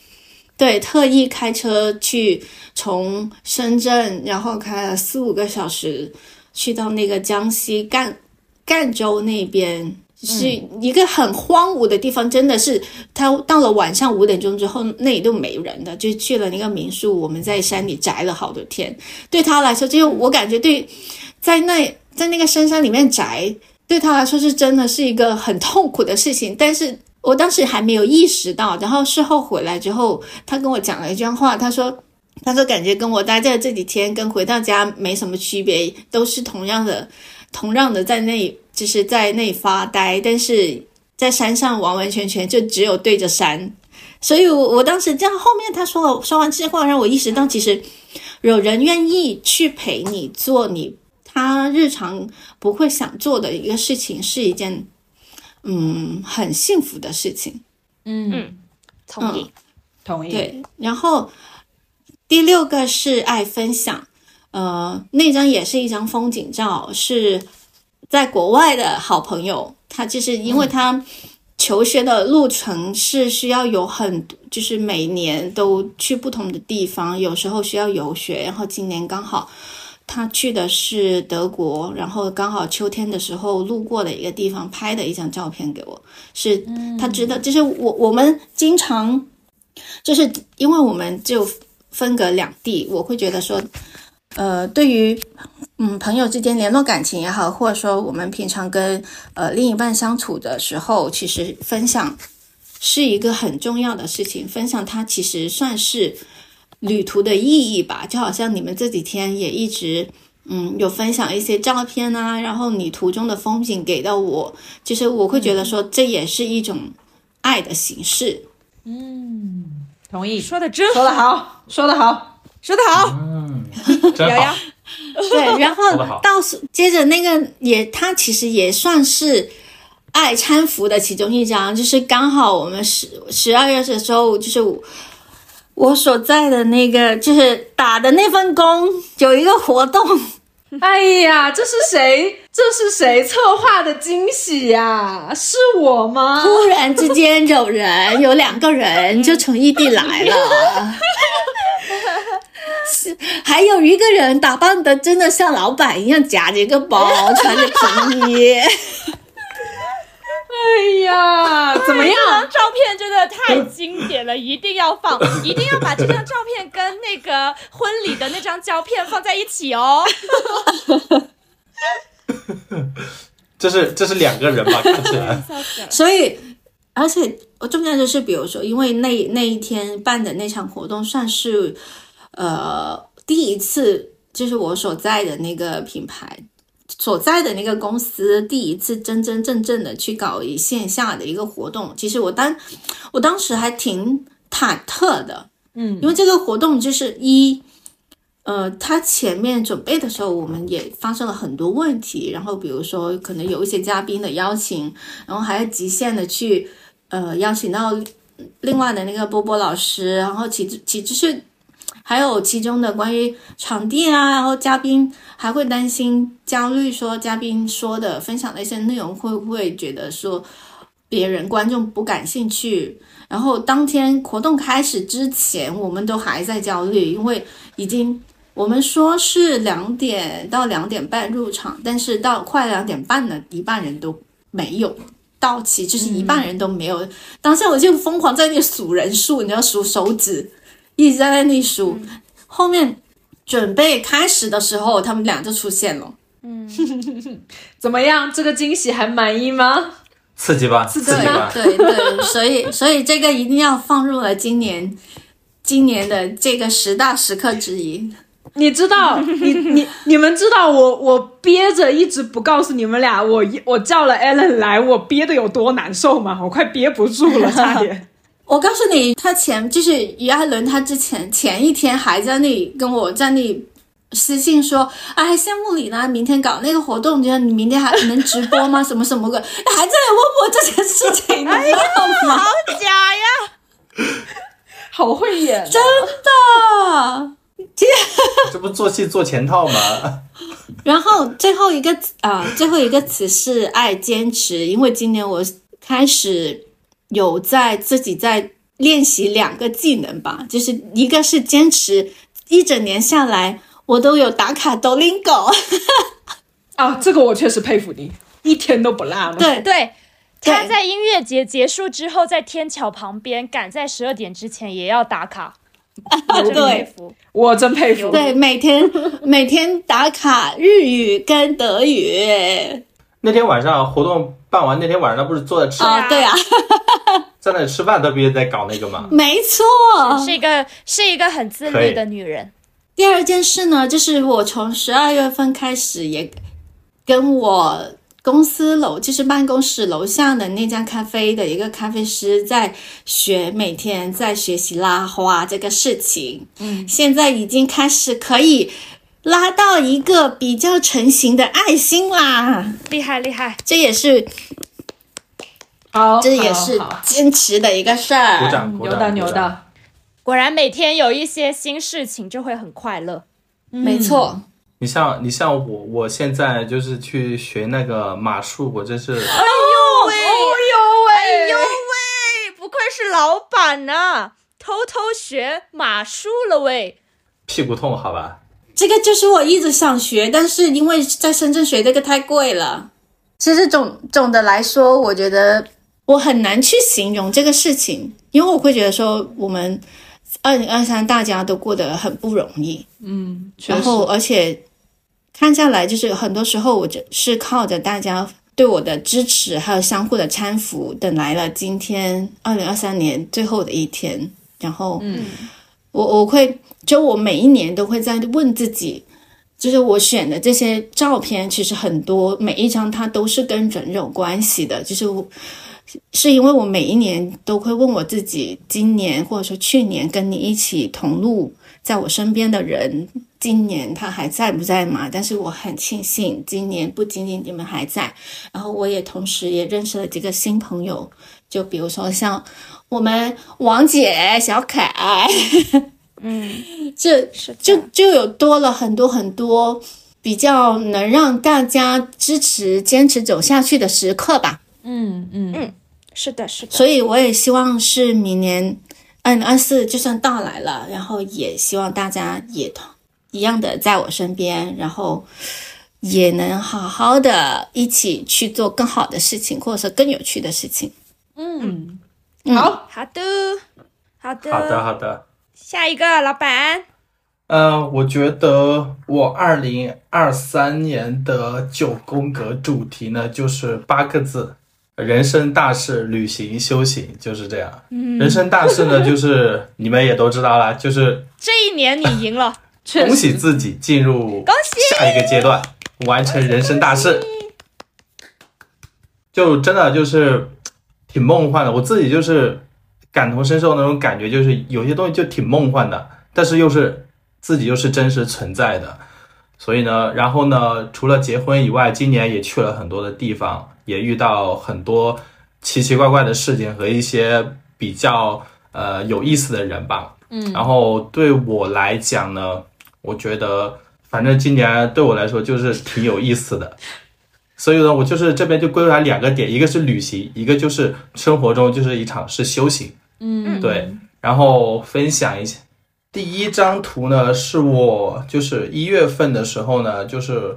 对特意开车去从深圳，然后开了四五个小时去到那个江西赣赣州那边。是一个很荒芜的地方，真的是他到了晚上五点钟之后，那里都没人的，就去了那个民宿。我们在山里宅了好多天，对他来说，就我感觉对，在那在那个深山里面宅，对他来说是真的是一个很痛苦的事情。但是我当时还没有意识到，然后事后回来之后，他跟我讲了一句话，他说：“他说感觉跟我待在这几天跟回到家没什么区别，都是同样的，同样的在那。”就是在那发呆，但是在山上完完全全就只有对着山，所以，我我当时这样后面他说了说完这话，让我意识到，其实有人愿意去陪你做你他日常不会想做的一个事情，是一件嗯很幸福的事情。嗯嗯，同意同意。对，然后第六个是爱分享，呃，那张也是一张风景照，是。在国外的好朋友，他就是因为他求学的路程是需要有很，就是每年都去不同的地方，有时候需要游学。然后今年刚好他去的是德国，然后刚好秋天的时候路过的一个地方拍的一张照片给我，是他知道，就是我我们经常就是因为我们就分隔两地，我会觉得说。呃，对于嗯朋友之间联络感情也好，或者说我们平常跟呃另一半相处的时候，其实分享是一个很重要的事情。分享它其实算是旅途的意义吧，就好像你们这几天也一直嗯有分享一些照片啊，然后你途中的风景给到我，其实我会觉得说这也是一种爱的形式。嗯，同意，说的真说的好，说的好，说的好。嗯。瑶瑶，<laughs> 对，然后到接着那个也，他其实也算是爱搀扶的其中一张，就是刚好我们十十二月的时候，就是我所在的那个，就是打的那份工有一个活动。<laughs> 哎呀，这是谁？这是谁策划的惊喜呀？是我吗？突然之间有人有两个人就从异地来了，<laughs> 是还有一个人打扮的真的像老板一样，夹着一个包，穿着皮衣。哎呀，怎么样？这张照片真的太经典了，一定要放，<laughs> 一定要把这张照片跟那个婚礼的那张胶片放在一起哦。<laughs> 这是这是两个人吧？看起来。所以，而且我重要的是，比如说，因为那那一天办的那场活动，算是呃第一次，就是我所在的那个品牌所在的那个公司第一次真真正正的去搞一线下的一个活动。其实我当我当时还挺忐忑的，嗯，因为这个活动就是一。呃，他前面准备的时候，我们也发生了很多问题。然后，比如说，可能有一些嘉宾的邀请，然后还要极限的去，呃，邀请到另外的那个波波老师。然后其其实是还有其中的关于场地啊，然后嘉宾还会担心焦虑，说嘉宾说的分享的一些内容会不会觉得说别人观众不感兴趣。然后当天活动开始之前，我们都还在焦虑，因为已经。我们说是两点到两点半入场，但是到快两点半了，一半人都没有到齐，就是一半人都没有。当下我就疯狂在那里数人数，你要数手指，一直在那里数。后面准备开始的时候，他们俩就出现了。嗯，<laughs> 怎么样？这个惊喜还满意吗？刺激吧，刺激吧。对对，所以所以这个一定要放入了今年今年的这个十大时刻之一。你知道，你你你们知道我我憋着一直不告诉你们俩，我我叫了 Allen 来，我憋的有多难受吗？我快憋不住了，差点。我告诉你，他前就是于艾伦，他之前前一天还在那里跟我在那里私信说，哎，羡慕你呢，明天搞那个活动，你你明天还能直播吗？什么什么的，还在问我这件事情，你知道吗？好 <laughs> 假呀，好会演，真的。这不做戏做全套吗？然后最后一个啊，最后一个词是爱坚持，因为今年我开始有在自己在练习两个技能吧，就是一个是坚持一整年下来，我都有打卡抖音狗啊，这个我确实佩服你，一天都不落。对对，他在音乐节结束之后，在天桥旁边赶在十二点之前也要打卡。<laughs> 对，我真佩服。对，每天每天打卡日语跟德语。那天晚上活动办完，那天晚上不是坐在吃啊？对啊，<laughs> 在那里吃饭，都必须在搞那个吗？没错，是一个是一个很自律的女人。第二件事呢，就是我从十二月份开始也跟我。公司楼就是办公室楼下的那家咖啡的一个咖啡师在学，每天在学习拉花这个事情。嗯，现在已经开始可以拉到一个比较成型的爱心啦，厉害厉害！这也是好，这也是坚持的一个事儿。鼓掌，牛的牛的，果然每天有一些新事情就会很快乐。没错。你像你像我，我现在就是去学那个马术，我真是。哎呦喂！哎呦喂！哎呦喂！不愧是老板呐，偷偷学马术了喂。屁股痛，好吧。这个就是我一直想学，但是因为在深圳学这个太贵了。其实总总的来说，我觉得我很难去形容这个事情，因为我会觉得说我们二零二三大家都过得很不容易。嗯，然后而且。看下来，就是很多时候，我就是靠着大家对我的支持，还有相互的搀扶，等来了今天二零二三年最后的一天。然后，嗯，我我会就我每一年都会在问自己，就是我选的这些照片，其实很多每一张它都是跟人有关系的。就是是因为我每一年都会问我自己，今年或者说去年跟你一起同路在我身边的人。今年他还在不在嘛？但是我很庆幸，今年不仅仅你们还在，然后我也同时也认识了几个新朋友，就比如说像我们王姐、小凯，嗯，这就就有多了很多很多比较能让大家支持、坚持走下去的时刻吧。嗯嗯嗯是的，是的。所以我也希望是明年二零二四就算到来了，然后也希望大家也同一样的在我身边，然后也能好好的一起去做更好的事情，或者说更有趣的事情。嗯，嗯。好，好的，好的，好的，好的。下一个老板，嗯，我觉得我二零二三年的九宫格主题呢，就是八个字：人生大事、旅行、修行，就是这样。人生大事呢，就是你们也都知道啦，就是 <laughs> 这一年你赢了，恭喜，自己进入恭喜。下一个阶段，完成人生大事。就真的就是挺梦幻的，我自己就是感同身受那种感觉，就是有些东西就挺梦幻的，但是又是自己又是真实存在的。所以呢，然后呢，除了结婚以外，今年也去了很多的地方，也遇到很多奇奇怪怪的事情和一些比较呃有意思的人吧。嗯，然后对我来讲呢，我觉得反正今年对我来说就是挺有意思的。所以呢，我就是这边就归为两个点，一个是旅行，一个就是生活中就是一场是修行。嗯，对，然后分享一下。第一张图呢，是我就是一月份的时候呢，就是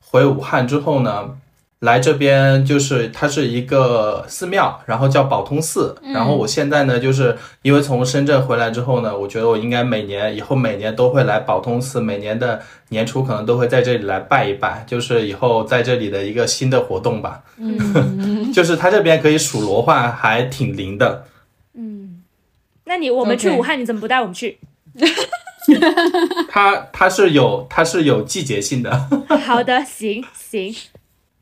回武汉之后呢，来这边就是它是一个寺庙，然后叫宝通寺。然后我现在呢，就是因为从深圳回来之后呢，我觉得我应该每年以后每年都会来宝通寺，每年的年初可能都会在这里来拜一拜，就是以后在这里的一个新的活动吧。嗯，就是它这边可以数罗汉，还挺灵的。嗯，那你我们去武汉，你怎么不带我们去？<laughs> 它它是有它是有季节性的，<laughs> 好的，行行，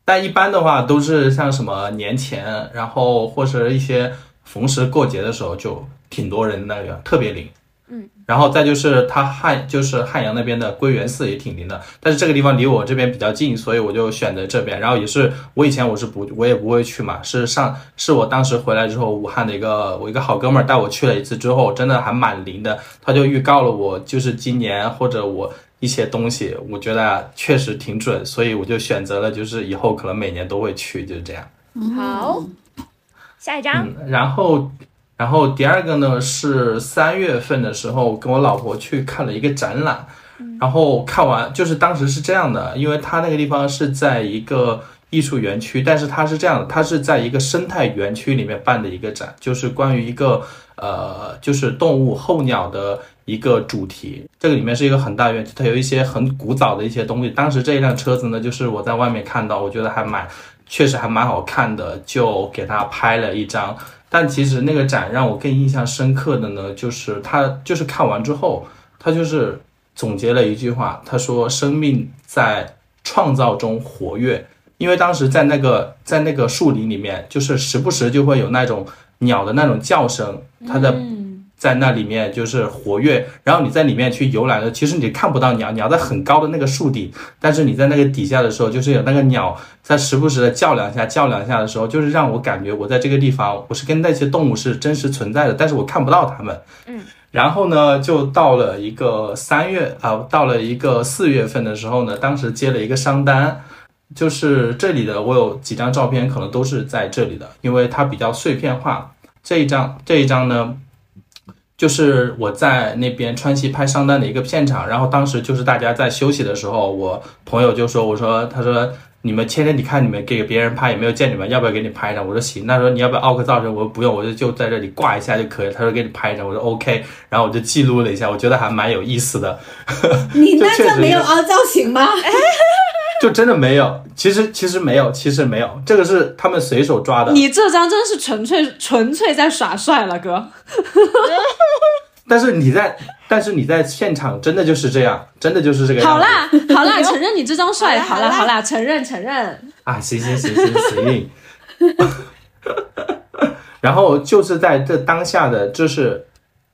但一般的话都是像什么年前，然后或是一些逢时过节的时候，就挺多人那个特别灵。嗯，然后再就是它汉就是汉阳那边的归元寺也挺灵的，但是这个地方离我这边比较近，所以我就选择这边。然后也是我以前我是不我也不会去嘛，是上是我当时回来之后，武汉的一个我一个好哥们儿带我去了一次之后，真的还蛮灵的。他就预告了我就是今年或者我一些东西，我觉得确实挺准，所以我就选择了就是以后可能每年都会去，就是这样。好，下一张，嗯，然后，然后第二个呢是三月份的时候，跟我老婆去看了一个展览，然后看完就是当时是这样的，因为它那个地方是在一个艺术园区，但是它是这样的，它是在一个生态园区里面办的一个展，就是关于一个呃，就是动物候鸟的一个主题。这个里面是一个很大园区，它有一些很古早的一些东西。当时这一辆车子呢，就是我在外面看到，我觉得还蛮，确实还蛮好看的，就给它拍了一张。但其实那个展让我更印象深刻的呢，就是他就是看完之后，他就是总结了一句话，他说：“生命在创造中活跃。”因为当时在那个在那个树林里面，就是时不时就会有那种鸟的那种叫声，它的在那里面就是活跃，然后你在里面去游览的，其实你看不到鸟，鸟在很高的那个树顶，但是你在那个底下的时候，就是有那个鸟在时不时的叫两下，叫两下的时候，就是让我感觉我在这个地方，我是跟那些动物是真实存在的，但是我看不到它们。嗯。然后呢，就到了一个三月啊、到了一个四月份的时候呢，当时接了一个商单，就是这里的我有几张照片，可能都是在这里的，因为它比较碎片化。这一张这一张呢，就是我在那边川西拍商单的一个片场，然后当时就是大家在休息的时候，我朋友就说：“我说，他说你们天天你看你们给别人拍也没有见你们，要不要给你拍一张？”我说行。他说你要不要凹个造型？我说不用，我就就在这里挂一下就可以。他说给你拍一张，我说 OK，然后我就记录了一下，我觉得还蛮有意思的。你那 <laughs> 就确实就没有凹造型 <laughs> <laughs> 吗？<laughs> 就真的没有，其实其实没有，其实没有，这个是他们随手抓的。你这张真是纯粹纯粹在耍帅了，哥。<laughs> 但是你在，但是你在现场真的就是这样，真的就是这个样子。好啦好啦，<laughs> 承认你这张帅，好啦好啦，承认承认。啊，行行行行行。然后就是在这当下的，就是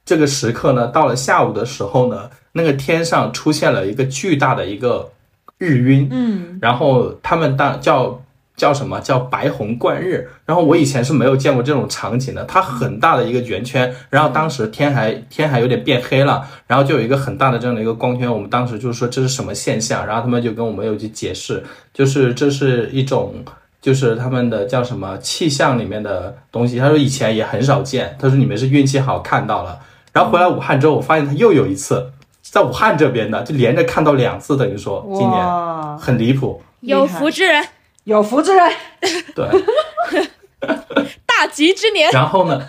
这个时刻呢，到了下午的时候呢，那个天上出现了一个巨大的一个日晕，嗯，然后他们当叫叫什么？叫白虹贯日，然后我以前是没有见过这种场景的，它很大的一个圆圈，然后当时天还天还有点变黑了，然后就有一个很大的这样的一个光圈，我们当时就是说这是什么现象，然后他们就跟我们有去解释，就是这是一种就是他们的叫什么气象里面的东西，他说以前也很少见，他说你们是运气好看到了，然后回来武汉之后，我发现他又有一次在武汉这边的，就连着看到两次，等于说今年哇，很离谱，有福之人，有福之人，对。<laughs> 大吉之年。然后呢，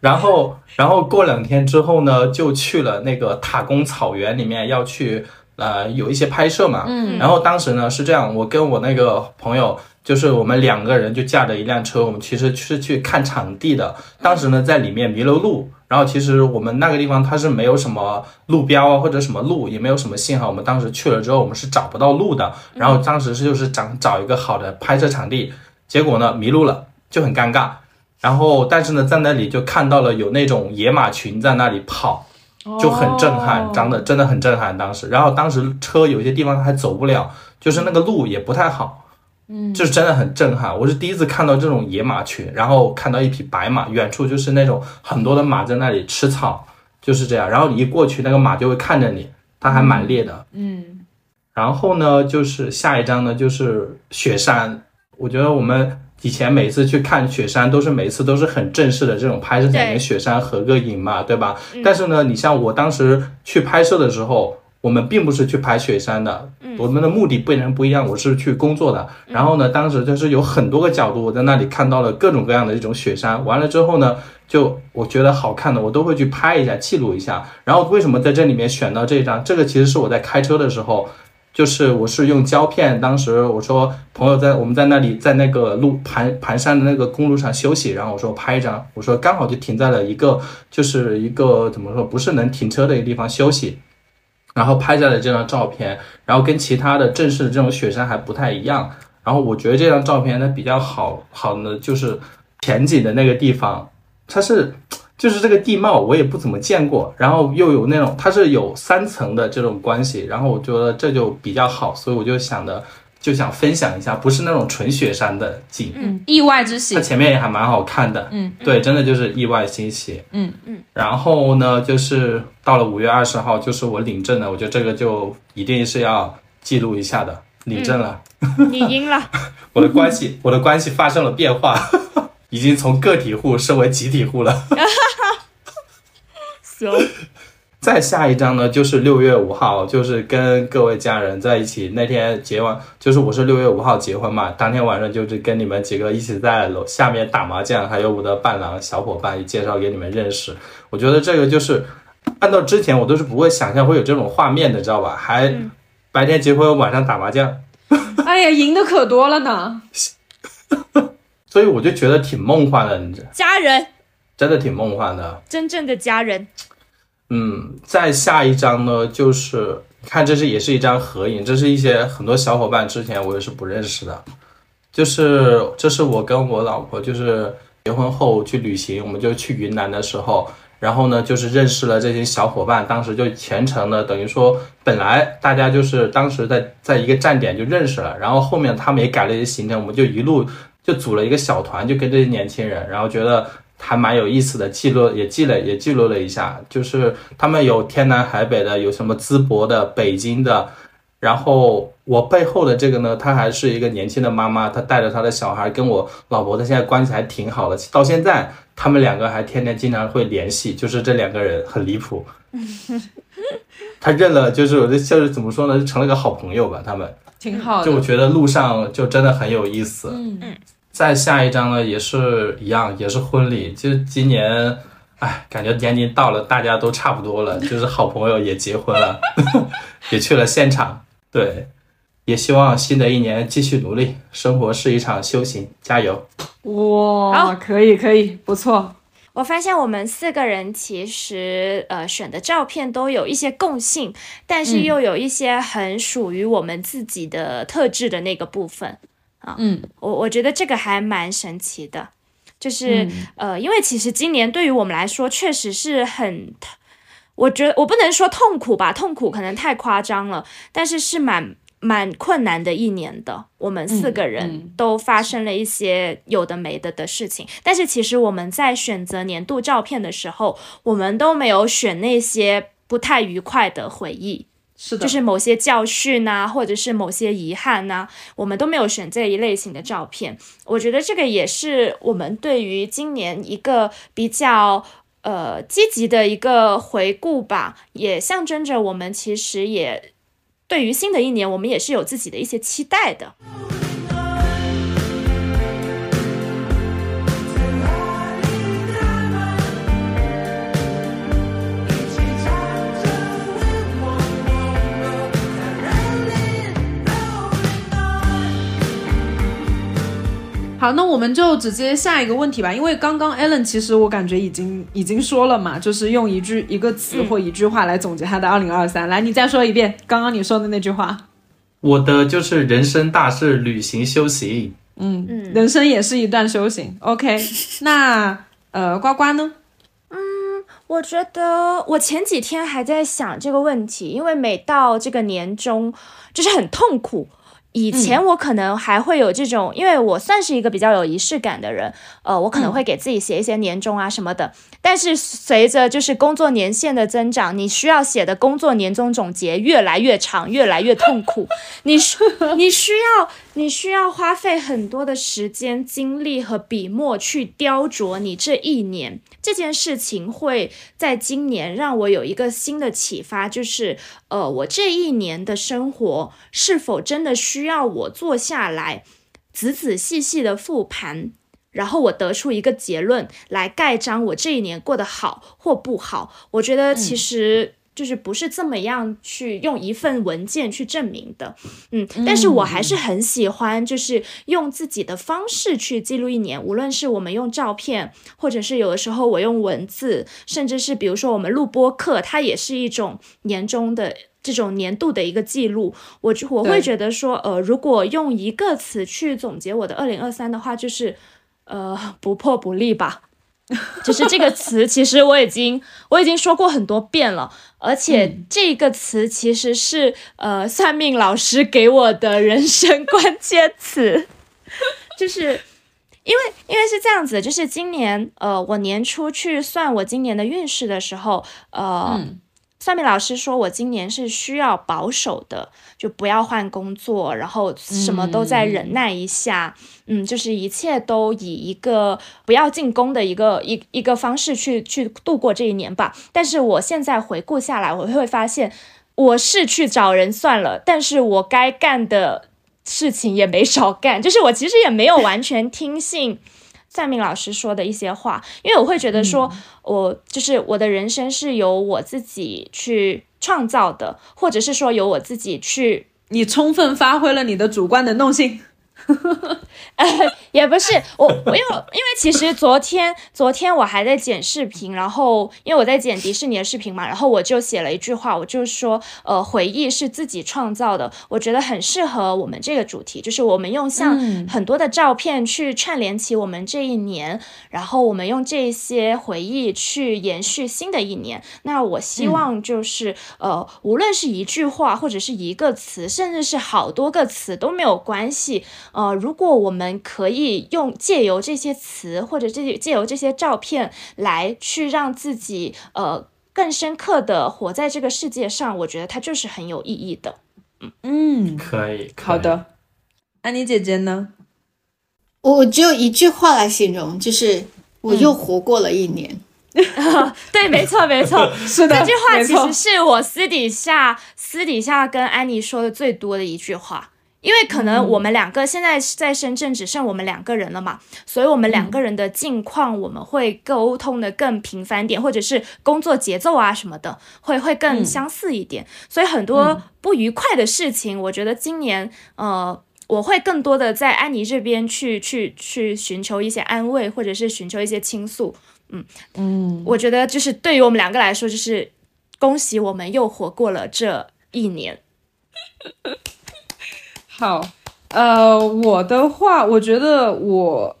然后然后过两天之后呢，就去了那个塔公草原里面要去呃有一些拍摄嘛。嗯。然后当时呢是这样，我跟我那个朋友，就是我们两个人就驾着一辆车，我们其实是去看场地的。当时呢在里面迷了路，然后其实我们那个地方它是没有什么路标啊或者什么路，也没有什么信号。我们当时去了之后，我们是找不到路的。然后当时是就是找找一个好的拍摄场地，结果呢迷路了，就很尴尬。然后，但是呢，在那里就看到了有那种野马群在那里跑，就很震撼，长得真的很震撼。当时，然后当时车有些地方还走不了，就是那个路也不太好，嗯，就是真的很震撼。我是第一次看到这种野马群，然后看到一匹白马，远处就是那种很多的马在那里吃草，就是这样。然后你一过去，那个马就会看着你，它还蛮烈的，嗯，然后呢，就是下一张呢，就是雪山。我觉得我们以前每次去看雪山，都是每次都是很正式的这种拍摄，想跟雪山合个影嘛，对吧？但是呢，你像我当时去拍摄的时候，我们并不是去爬雪山的，我们的目的不然不一样，我是去工作的。然后呢，当时就是有很多个角度，我在那里看到了各种各样的一种雪山。完了之后呢，就我觉得好看的，我都会去拍一下，记录一下。然后为什么在这里面选到这张？这个其实是我在开车的时候。就是我是用胶片，当时我说朋友在我们在那里在那个路盘盘山的那个公路上休息，然后我说拍一张，我说刚好就停在了一个就是一个怎么说不是能停车的一个地方休息，然后拍下来这张照片，然后跟其他的正式的这种雪山还不太一样，然后我觉得这张照片它比较好好呢就是前景的那个地方，它是。就是这个地貌我也不怎么见过，然后又有那种它是有三层的这种关系，然后我觉得这就比较好，所以我就想的就想分享一下，不是那种纯雪山的景，嗯，意外之喜。它，前面也还蛮好看的，嗯，对，真的就是意外惊喜，嗯。嗯。然后呢，就是到了五月二十号，就是我领证了，我觉得这个就一定是要记录一下的，领证了，你赢了，<laughs> 我的关系，我的关系发生了变化，<laughs> 已经从个体户升为集体户了。<laughs> 行，再下一张呢，就是六月五号，就是跟各位家人在一起。那天结完，就是我是六月五号结婚嘛，当天晚上就是跟你们几个一起在楼下面打麻将，还有我的伴郎小伙伴也介绍给你们认识。我觉得这个就是按照之前我都是不会想象会有这种画面的，知道吧？还白天结婚，晚上打麻将，<laughs> 哎呀，赢的可多了呢，<laughs> 所以我就觉得挺梦幻的，你知家人，真的挺梦幻的。真正的家人，嗯，再下一张呢，就是看这是也是一张合影，这是一些很多小伙伴之前我也是不认识的，就是这是我跟我老婆就是结婚后去旅行，我们就去云南的时候，然后呢就是认识了这些小伙伴，当时就全程的等于说本来大家就是当时在在一个站点就认识了，然后后面他们也改了一些行程，我们就一路就组了一个小团，就跟这些年轻人，然后觉得。还蛮有意思的，记录也记了也记录了一下，就是他们有天南海北的，有什么淄博的、北京的，然后我背后的这个呢，她还是一个年轻的妈妈，她带着她的小孩，跟我老婆，她现在关系还挺好的，到现在他们两个还天天经常会联系，就是这两个人很离谱，<laughs> 他认了，就是我这就是怎么说呢，就成了个好朋友吧，他们。挺好的，就我觉得路上就真的很有意思，嗯再下一张呢，也是一样，也是婚礼。就今年，哎，感觉年龄到了，大家都差不多了，<laughs> 就是好朋友也结婚了，<laughs> 也去了现场。对，也希望新的一年继续努力，生活是一场修行，加油！哇，可以可以，不错，我发现我们四个人其实呃选的照片都有一些共性，但是又有一些很属于我们自己的特质的那个部分。嗯。我我觉得这个还蛮神奇的，就是、呃，因为其实今年对于我们来说确实是很，我觉得我不能说痛苦吧，痛苦可能太夸张了，但是是蛮蛮困难的一年的，我们四个人都发生了一些有的没的的事情。但是其实我们在选择年度照片的时候，我们都没有选那些不太愉快的回忆，是，就是某些教训呐，或者是某些遗憾呐，我们都没有选这一类型的照片。我觉得这个也是我们对于今年一个比较呃积极的一个回顾吧，也象征着我们其实也。对于新的一年，我们也是有自己的一些期待的。好，那我们就直接下一个问题吧。因为刚刚 Allen 其实我感觉已经已经说了嘛，就是用一句一个词或一句话来总结他的二零二三。来，你再说一遍刚刚你说的那句话。我的就是人生大事，旅行修行。嗯嗯，人生也是一段修行。OK，<laughs> 那呃，呱呱呢？嗯，我觉得我前几天还在想这个问题，因为每到这个年终，就是很痛苦。以前我可能还会有这种，因为我算是一个比较有仪式感的人，呃，我可能会给自己写一些年终啊什么的。但是随着就是工作年限的增长，你需要写的工作年终总结越来越长，越来越痛苦。你需你需要你需要花费很多的时间、精力和笔墨去雕琢你这一年。这件事情会在今年让我有一个新的启发，就是呃，我这一年的生活是否真的需要我坐下来仔仔细细的复盘，然后我得出一个结论来盖章，我这一年过得好或不好？我觉得其实。就是不是这么样去用一份文件去证明的，嗯，但是我还是很喜欢，就是用自己的方式去记录一年，无论是我们用照片，或者是有的时候我用文字，甚至是比如说我们录播课，它也是一种年终的这种年度的一个记录。我我会觉得说，呃，如果用一个词去总结我的二零二三的话，就是呃，不破不立吧。<laughs> 就是这个词，其实我已经我已经说过很多遍了，而且这个词其实是呃算命老师给我的人生关键词，<laughs> 就是因为因为是这样子，就是今年呃我年初去算我今年的运势的时候，呃。算命老师说，我今年是需要保守的，就不要换工作，然后什么都在忍耐一下，嗯，就是一切都以一个不要进攻的一个一一个方式去去度过这一年吧。但是我现在回顾下来，我会发现，我是去找人算了，但是我该干的事情也没少干，就是我其实也没有完全听信。算命老师说的一些话，因为我会觉得说，我就是我的人生是由我自己去创造的，或者是说由我自己去，你充分发挥了你的主观能动性。<laughs> <laughs> 也不是我，我因为因为其实昨天昨天我还在剪视频，然后因为我在剪迪士尼的视频嘛，然后我就写了一句话，我就说，呃，回忆是自己创造的，我觉得很适合我们这个主题，就是我们用像很多的照片去串联起我们这一年，然后我们用这些回忆去延续新的一年。那我希望就是呃，无论是一句话或者是一个词，甚至是好多个词都没有关系。呃，如果我们可以用借由这些词，或者这借由这些照片来去让自己呃更深刻的活在这个世界上，我觉得它就是很有意义的。嗯嗯，可以，好的。安妮姐姐呢？我只有一句话来形容，就是我又活过了一年。<laughs> 对，没错，没错，<laughs> 是的。这句话其实是我私底下私底下跟安妮说的最多的一句话。因为可能我们两个现在在深圳只剩我们两个人了嘛，所以我们两个人的近况我们会沟通的更频繁点，或者是工作节奏啊什么的会会更相似一点。所以很多不愉快的事情，我觉得今年呃我会更多的在安妮这边去去去寻求一些安慰，或者是寻求一些倾诉。嗯嗯，我觉得就是对于我们两个来说，就是恭喜我们又活过了这一年。好，呃，我的话，我觉得我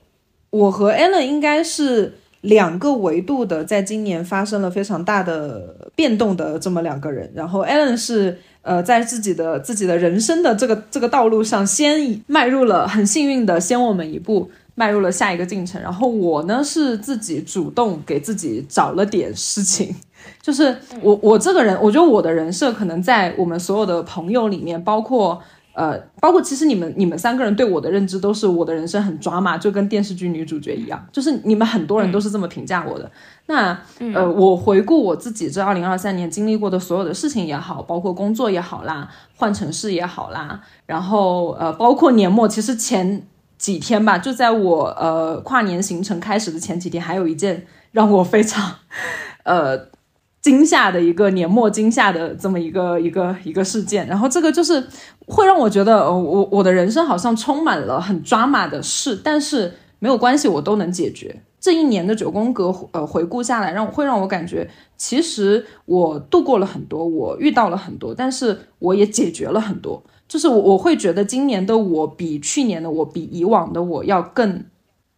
我和 Allen 应该是两个维度的，在今年发生了非常大的变动的这么两个人。然后 Allen 是呃，在自己的自己的人生的这个这个道路上，先迈入了很幸运的先我们一步。迈入了下一个进程，然后我呢是自己主动给自己找了点事情，<laughs> 就是我我这个人，我觉得我的人设可能在我们所有的朋友里面，包括呃，包括其实你们你们三个人对我的认知都是我的人生很抓马，就跟电视剧女主角一样，就是你们很多人都是这么评价我的。那呃，我回顾我自己这二零二三年经历过的所有的事情也好，包括工作也好啦，换城市也好啦，然后呃，包括年末，其实前。几天吧，就在我呃跨年行程开始的前几天，还有一件让我非常 <laughs> 呃惊吓的一个年末惊吓的这么一个一个一个事件。然后这个就是会让我觉得，呃，我我的人生好像充满了很抓马的事，但是没有关系，我都能解决。这一年的九宫格呃回顾下来，让会让我感觉，其实我度过了很多，我遇到了很多，但是我也解决了很多。就是我我会觉得今年的我比去年的我比以往的我要更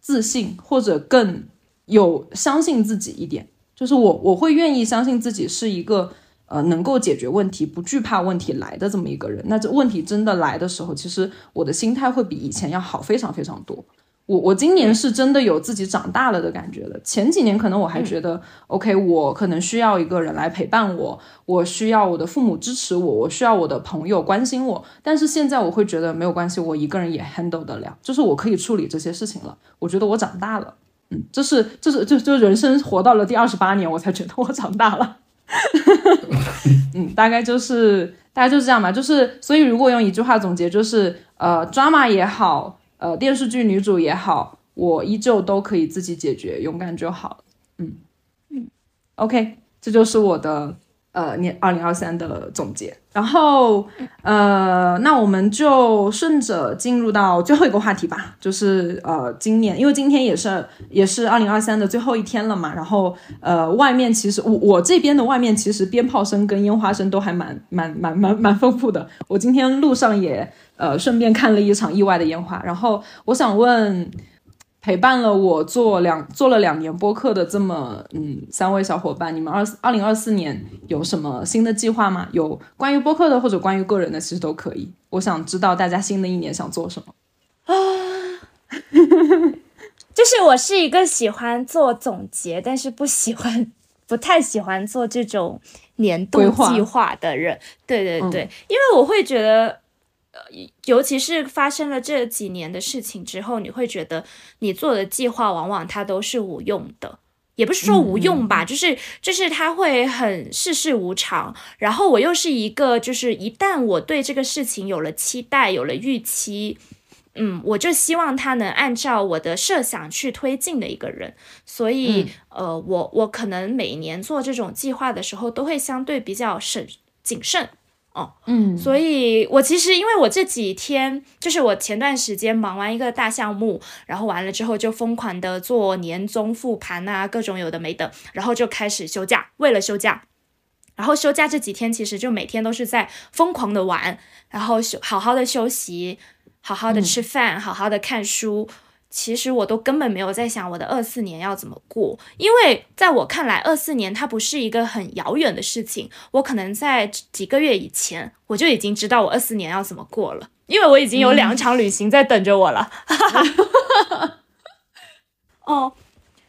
自信或者更有相信自己一点。就是我我会愿意相信自己是一个呃能够解决问题、不惧怕问题来的这么一个人。那这问题真的来的时候，其实我的心态会比以前要好非常非常多。我我今年是真的有自己长大了的感觉的。前几年可能我还觉得，OK，我可能需要一个人来陪伴我，我需要我的父母支持我，我需要我的朋友关心我。但是现在我会觉得没有关系，我一个人也 handle 得了，就是我可以处理这些事情了。我觉得我长大了，嗯，这是这是就就人生活到了第二十八年，我才觉得我长大了。<laughs> 嗯，大概就是大概就是这样吧。就是所以如果用一句话总结，就是呃，drama 也好。呃，电视剧女主也好，我依旧都可以自己解决，勇敢就好了。嗯嗯，OK，这就是我的呃年二零二三的总结。然后呃，那我们就顺着进入到最后一个话题吧，就是呃今年，因为今天也是也是二零二三的最后一天了嘛。然后呃，外面其实我我这边的外面其实鞭炮声跟烟花声都还蛮蛮蛮蛮蛮丰富的。我今天路上也。呃，顺便看了一场意外的烟花，然后我想问，陪伴了我做两做了两年播客的这么嗯三位小伙伴，你们二二零二四年有什么新的计划吗？有关于播客的或者关于个人的，其实都可以。我想知道大家新的一年想做什么啊？<laughs> 就是我是一个喜欢做总结，但是不喜欢不太喜欢做这种年度计划的人。对对对，因为我会觉得。呃，尤其是发生了这几年的事情之后，你会觉得你做的计划往往它都是无用的，也不是说无用吧，就是就是它会很世事无常。然后我又是一个，就是一旦我对这个事情有了期待，有了预期，嗯，我就希望它能按照我的设想去推进的一个人。所以，呃，我我可能每年做这种计划的时候，都会相对比较审谨慎。哦，嗯，所以我其实因为我这几天就是我前段时间忙完一个大项目，然后完了之后就疯狂的做年终复盘啊，各种有的没的，然后就开始休假，为了休假，然后休假这几天其实就每天都是在疯狂的玩，然后休好好的休息，好好的吃饭，好好的看书。其实我都根本没有在想我的二四年要怎么过，因为在我看来，二四年它不是一个很遥远的事情。我可能在几个月以前，我就已经知道我二四年要怎么过了，因为我已经有两场旅行在等着我了。<laughs> 哦，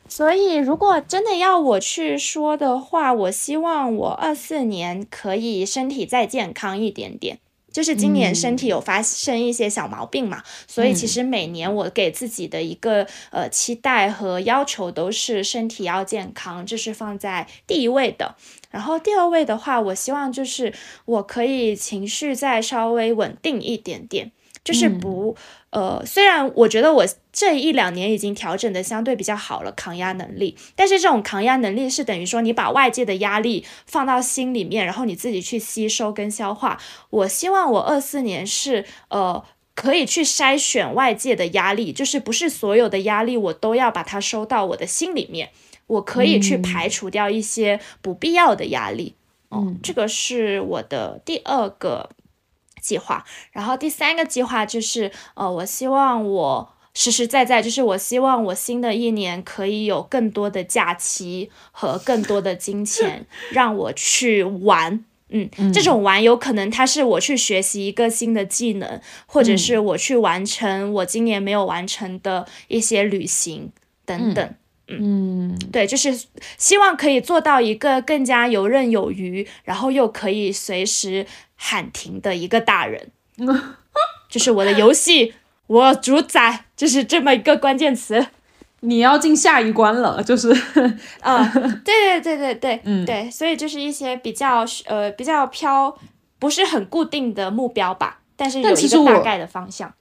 所以如果真的要我去说的话，我希望我二四年可以身体再健康一点点。就是今年身体有发生一些小毛病嘛，所以其实每年我给自己的一个呃期待和要求都是身体要健康，这是放在第一位的。然后第二位的话，我希望就是我可以情绪再稍微稳定一点点。就是不，呃，虽然我觉得我这一两年已经调整的相对比较好了，抗压能力，但是这种抗压能力是等于说你把外界的压力放到心里面，然后你自己去吸收跟消化。我希望我二四年是，呃，可以去筛选外界的压力，就是不是所有的压力我都要把它收到我的心里面，我可以去排除掉一些不必要的压力。哦，这个是我的第二个。计划，然后第三个计划就是，呃，我希望我实实在在，就是我希望我新的一年可以有更多的假期和更多的金钱，<laughs> 让我去玩。嗯，这种玩有可能它是我去学习一个新的技能，或者是我去完成我今年没有完成的一些旅行等等。嗯，对，就是希望可以做到一个更加游刃有余，然后又可以随时喊停的一个大人。<laughs> 就是我的游戏，我主宰，就是这么一个关键词。你要进下一关了，就是啊，对对对对对，嗯对，所以就是一些比较呃比较飘，不是很固定的目标吧，但是有一个大概的方向。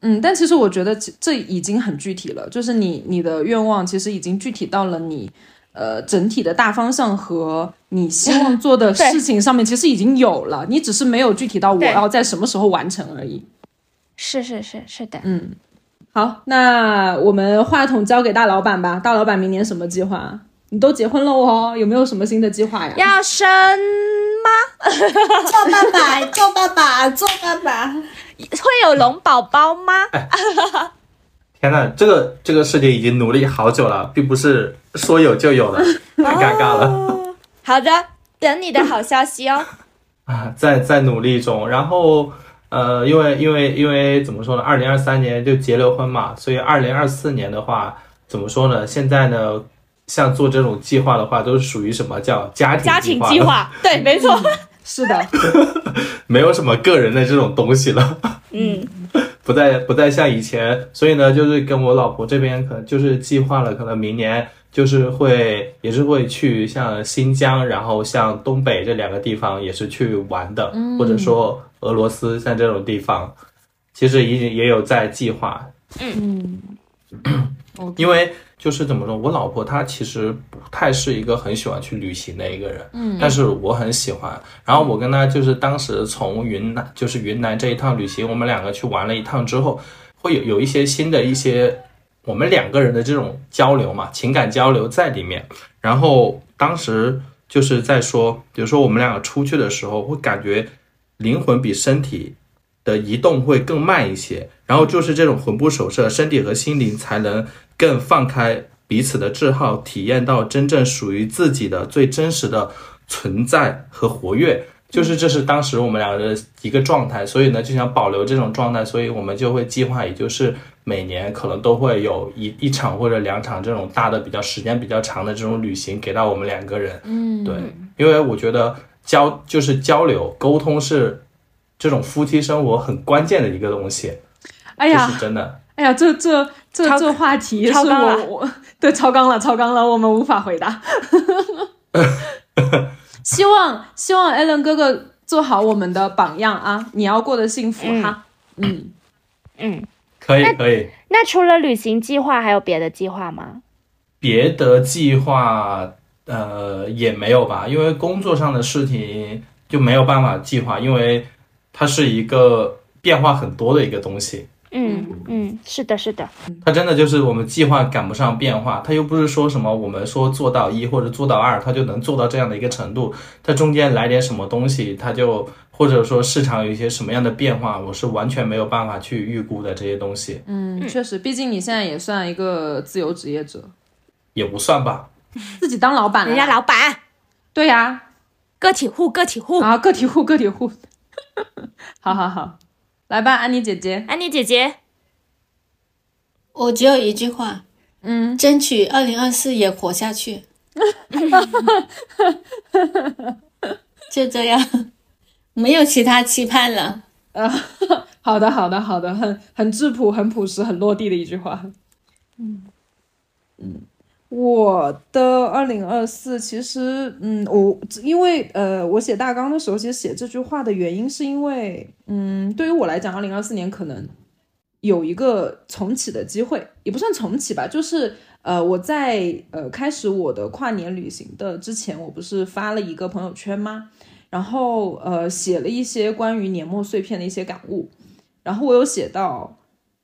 嗯，但其实我觉得这已经很具体了，就是你你的愿望其实已经具体到了你呃整体的大方向和你希望做的 <laughs> 事情上面，其实已经有了，你只是没有具体到我要在什么时候完成而已。是是是是的，嗯。好，那我们话筒交给大老板吧。大老板，明年什么计划？你都结婚了哦，有没有什么新的计划呀？要生吗？<laughs> 做爸爸，做爸爸，做爸爸，会有龙宝宝吗？天呐，这个这个事情已经努力好久了，并不是说有就有的，<laughs> 太尴尬了。好的，等你的好消息哦。<laughs> 啊，在在努力中，然后。呃，因为因为因为怎么说呢？二零二三年就结了婚嘛，所以二零二四年的话，怎么说呢？现在呢，像做这种计划的话，都是属于什么叫家庭家庭计划？<laughs> 对，没错，<laughs> 是的，<laughs> 没有什么个人的这种东西了。嗯，不再不再像以前，所以呢，就是跟我老婆这边可能就是计划了，可能明年。就是会，也是会去像新疆，然后像东北这两个地方也是去玩的，或者说俄罗斯像这种地方，其实已经也有在计划。嗯，因为就是怎么说，我老婆她其实不太是一个很喜欢去旅行的一个人，嗯，但是我很喜欢。然后我跟她就是当时从云南，就是云南这一趟旅行，我们两个去玩了一趟之后，会有有一些新的一些。我们两个人的这种交流嘛，情感交流在里面。然后当时就是在说，比如说我们两个出去的时候，会感觉灵魂比身体的移动会更慢一些。然后就是这种魂不守舍，身体和心灵才能更放开彼此的桎梏，体验到真正属于自己的最真实的存在和活跃。就是这是当时我们两个的一个状态，所以呢就想保留这种状态，所以我们就会计划，也就是每年可能都会有一一场或者两场这种大的比较时间比较长的这种旅行给到我们两个人。嗯，对，因为我觉得交就是交流沟通是这种夫妻生活很关键的一个东西。哎呀，是真的。哎呀，这这这这话题是我我 <laughs> 对超纲了，超纲了，我们无法回答。<laughs> 希望希望艾伦哥哥做好我们的榜样啊！你要过得幸福哈。嗯嗯，可以可以。那除了旅行计划，还有别的计划吗？别的计划呃也没有吧，因为工作上的事情就没有办法计划，因为它是一个变化很多的一个东西。嗯嗯，是的，是的，它真的就是我们计划赶不上变化，它又不是说什么我们说做到一或者做到二，它就能做到这样的一个程度，它中间来点什么东西，它就或者说市场有一些什么样的变化，我是完全没有办法去预估的这些东西。嗯，确实，毕竟你现在也算一个自由职业者，也不算吧，自己当老板，人家老板，对呀，个体户，个体户。啊，个体户，个体户，好 <laughs> 好好。来吧，安妮姐姐，安妮姐姐，我只有一句话，嗯，争取二零二四也活下去，<laughs> 就这样，没有其他期盼了。啊，<laughs> 好的，好的，好的，很很质朴、很朴实、很落地的一句话。嗯。嗯。我的二零二四，其实，嗯，我因为呃，我写大纲的时候，其实写这句话的原因是因为，嗯，对于我来讲，二零二四年可能有一个重启的机会，也不算重启吧，就是呃，我在呃开始我的跨年旅行的之前，我不是发了一个朋友圈吗？然后呃，写了一些关于年末碎片的一些感悟，然后我有写到。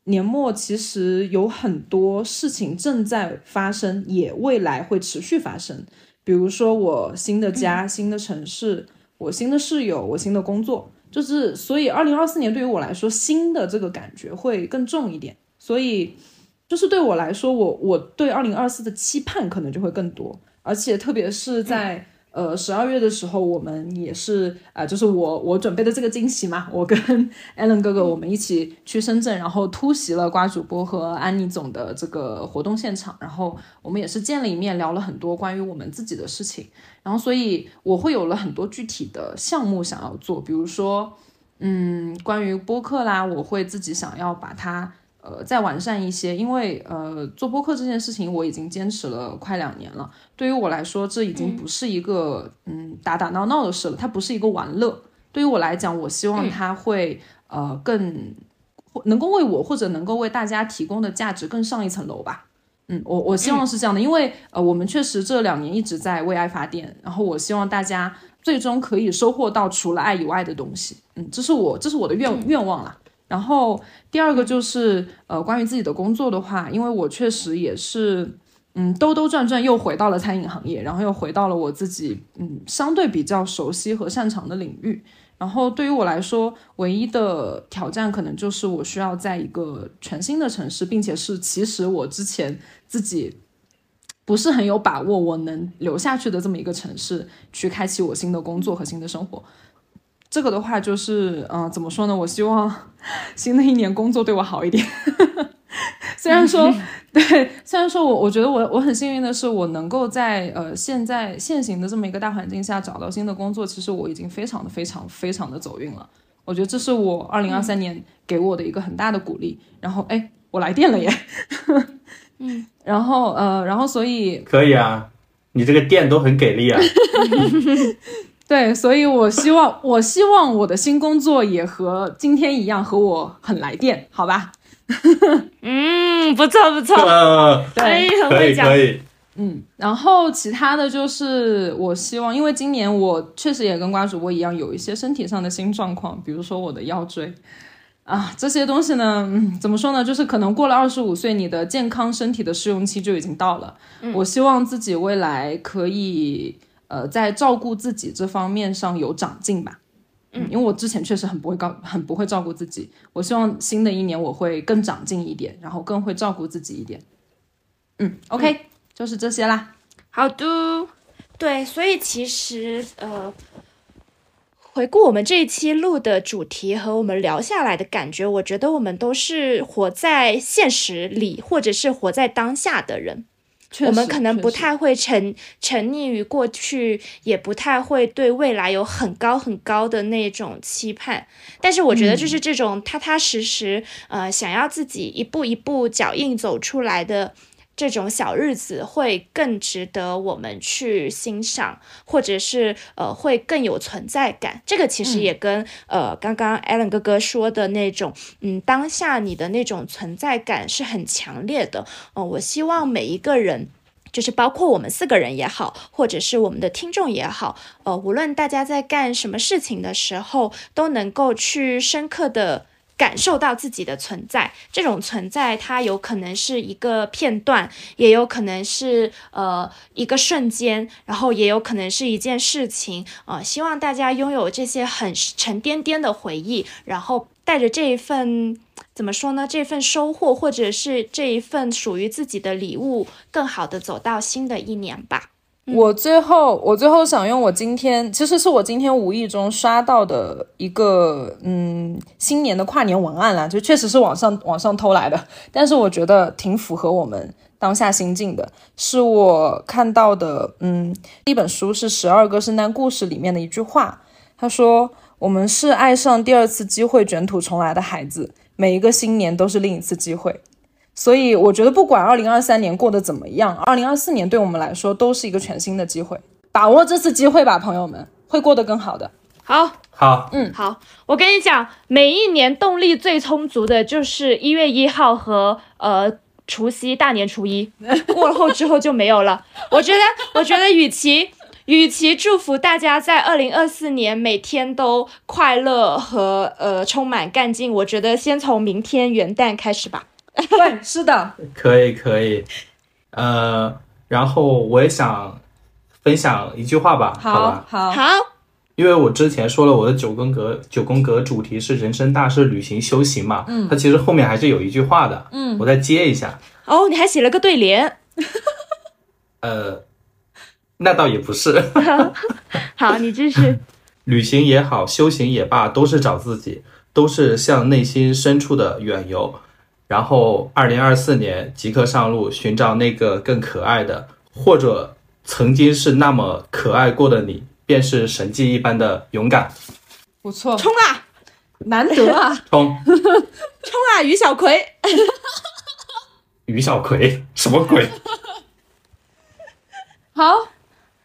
年末其实有很多事情正在发生，也未来会持续发生。比如说我新的家、新的城市，我新的室友，我新的工作，就是所以二零二四年对于我来说，新的这个感觉会更重一点。所以就是对我来说，我我对二零二四的期盼可能就会更多，而且特别是在。呃，十二月的时候，我们也是啊，就是我我准备的这个惊喜嘛，我跟 <laughs> Allen 哥哥我们一起去深圳，然后突袭了瓜主播和安妮总的这个活动现场，然后我们也是见了一面，聊了很多关于我们自己的事情，然后所以我会有了很多具体的项目想要做，比如说，嗯，关于播客啦，我会自己想要把它。呃，再完善一些，因为呃，做播客这件事情我已经坚持了快两年了。对于我来说，这已经不是一个嗯打打闹闹的事了，它不是一个玩乐。对于我来讲，我希望它会呃更能够为我或者能够为大家提供的价值更上一层楼吧。嗯，我我希望是这样的，因为呃，我们确实这两年一直在为爱发电，然后我希望大家最终可以收获到除了爱以外的东西。嗯，这是我这是我的愿愿望啦。然后第二个就是，呃，关于自己的工作的话，因为我确实也是，嗯，兜兜转转又回到了餐饮行业，然后又回到了我自己，嗯，相对比较熟悉和擅长的领域。然后对于我来说，唯一的挑战可能就是我需要在一个全新的城市，并且是其实我之前自己不是很有把握我能留下去的这么一个城市，去开启我新的工作和新的生活。这个的话就是，嗯，怎么说呢？我希望 <laughs> 新的一年工作对我好一点。<laughs> 虽然说，对，虽然说我我觉得我我很幸运的是，我能够在呃现在现行的这么一个大环境下找到新的工作，其实我已经非常的非常非常的走运了。我觉得这是我二零二三年给我的一个很大的鼓励。然后，哎，我来电了耶。嗯，<laughs> 然后呃，然后所以可以啊，你这个电都很给力啊。对，所以我希望，我希望我的新工作也和今天一样，和我很来电，好吧？<laughs> 嗯，不错不错，<laughs> 对，很会讲。可以，嗯，然后其他的就是，我希望，因为今年我确实也跟瓜主播一样，有一些身体上的新状况，比如说我的腰椎啊，这些东西呢，嗯，怎么说呢？就是可能过了二十五岁，你的健康身体的试用期就已经到了。我希望自己未来可以。呃，在照顾自己这方面上有长进吧，嗯，因为我之前确实很不会告，很不会照顾自己。我希望新的一年我会更长进一点，然后更会照顾自己一点。嗯，OK，就是这些啦。好的，对，所以其实呃，回顾我们这一期录的主题和我们聊下来的感觉，我觉得我们都是活在现实里，或者是活在当下的人。我们可能不太会沉沉溺于过去，也不太会对未来有很高很高的那种期盼。但是我觉得，就是这种踏踏实实，呃，想要自己一步一步脚印走出来的。这种小日子会更值得我们去欣赏，或者是呃会更有存在感。这个其实也跟呃刚刚 Allen 哥哥说的那种，嗯，当下你的那种存在感是很强烈的。嗯，我希望每一个人，就是包括我们四个人也好，或者是我们的听众也好，呃，无论大家在干什么事情的时候，都能够去深刻的。感受到自己的存在，这种存在它有可能是一个片段，也有可能是呃一个瞬间，然后也有可能是一件事情啊。希望大家拥有这些很沉甸甸的回忆，然后带着这一份怎么说呢？这份收获，或者是这一份属于自己的礼物，更好的走到新的一年吧。我最后，我最后想用我今天，其实是我今天无意中刷到的一个，嗯，新年的跨年文案啦，就确实是网上网上偷来的，但是我觉得挺符合我们当下心境的，是我看到的，嗯，一本书是《十二个圣诞故事》里面的一句话，他说：“我们是爱上第二次机会卷土重来的孩子，每一个新年都是另一次机会。”所以我觉得，不管二零二三年过得怎么样，二零二四年对我们来说都是一个全新的机会。把握这次机会吧，朋友们，会过得更好的。好，好，嗯，好。我跟你讲，每一年动力最充足的就是一月一号和呃除夕大年初一 <laughs> 过后之后就没有了。我觉得，我觉得，与其与其祝福大家在二零二四年每天都快乐和呃充满干劲，我觉得先从明天元旦开始吧。对，是的，<laughs> 可以可以，呃，然后我也想分享一句话吧，好吧，好，好，因为我之前说了我的九宫格九宫格主题是人生大事、旅行、修行嘛，嗯，它其实后面还是有一句话的，嗯，我再接一下。哦，你还写了个对联。呃，那倒也不是。<laughs> 好，你继续。<laughs> 旅行也好，修行也罢，都是找自己，都是向内心深处的远游。然后，二零二四年即刻上路，寻找那个更可爱的，或者曾经是那么可爱过的你，便是神迹一般的勇敢。不错，冲啊！难得啊！<laughs> 冲！冲啊！于小葵。于小葵，什么鬼？好。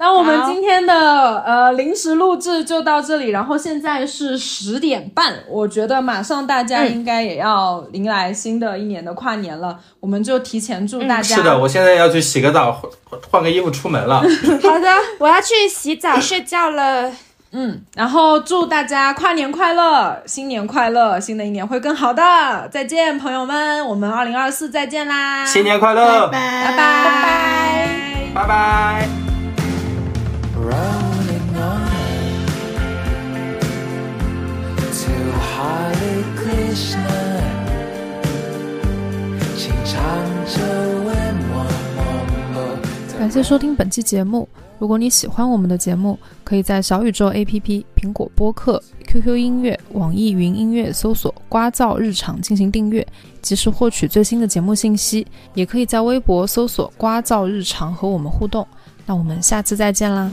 那我们今天的呃临时录制就到这里，然后现在是十点半，我觉得马上大家应该也要迎来新的一年的跨年了，我们就提前祝大家。是的，我现在要去洗个澡，换个衣服出门了。<laughs> 好的，我要去洗澡睡觉了。<laughs> 嗯，然后祝大家跨年快乐，新年快乐，新的一年会更好的。再见，朋友们，我们二零二四再见啦！新年快乐，拜拜，拜拜，拜拜。感谢收听本期节目。如果你喜欢我们的节目，可以在小宇宙 APP、苹果播客、QQ 音乐、网易云音乐搜索“瓜噪日常”进行订阅，及时获取最新的节目信息。也可以在微博搜索“瓜噪日常”和我们互动。那我们下次再见啦！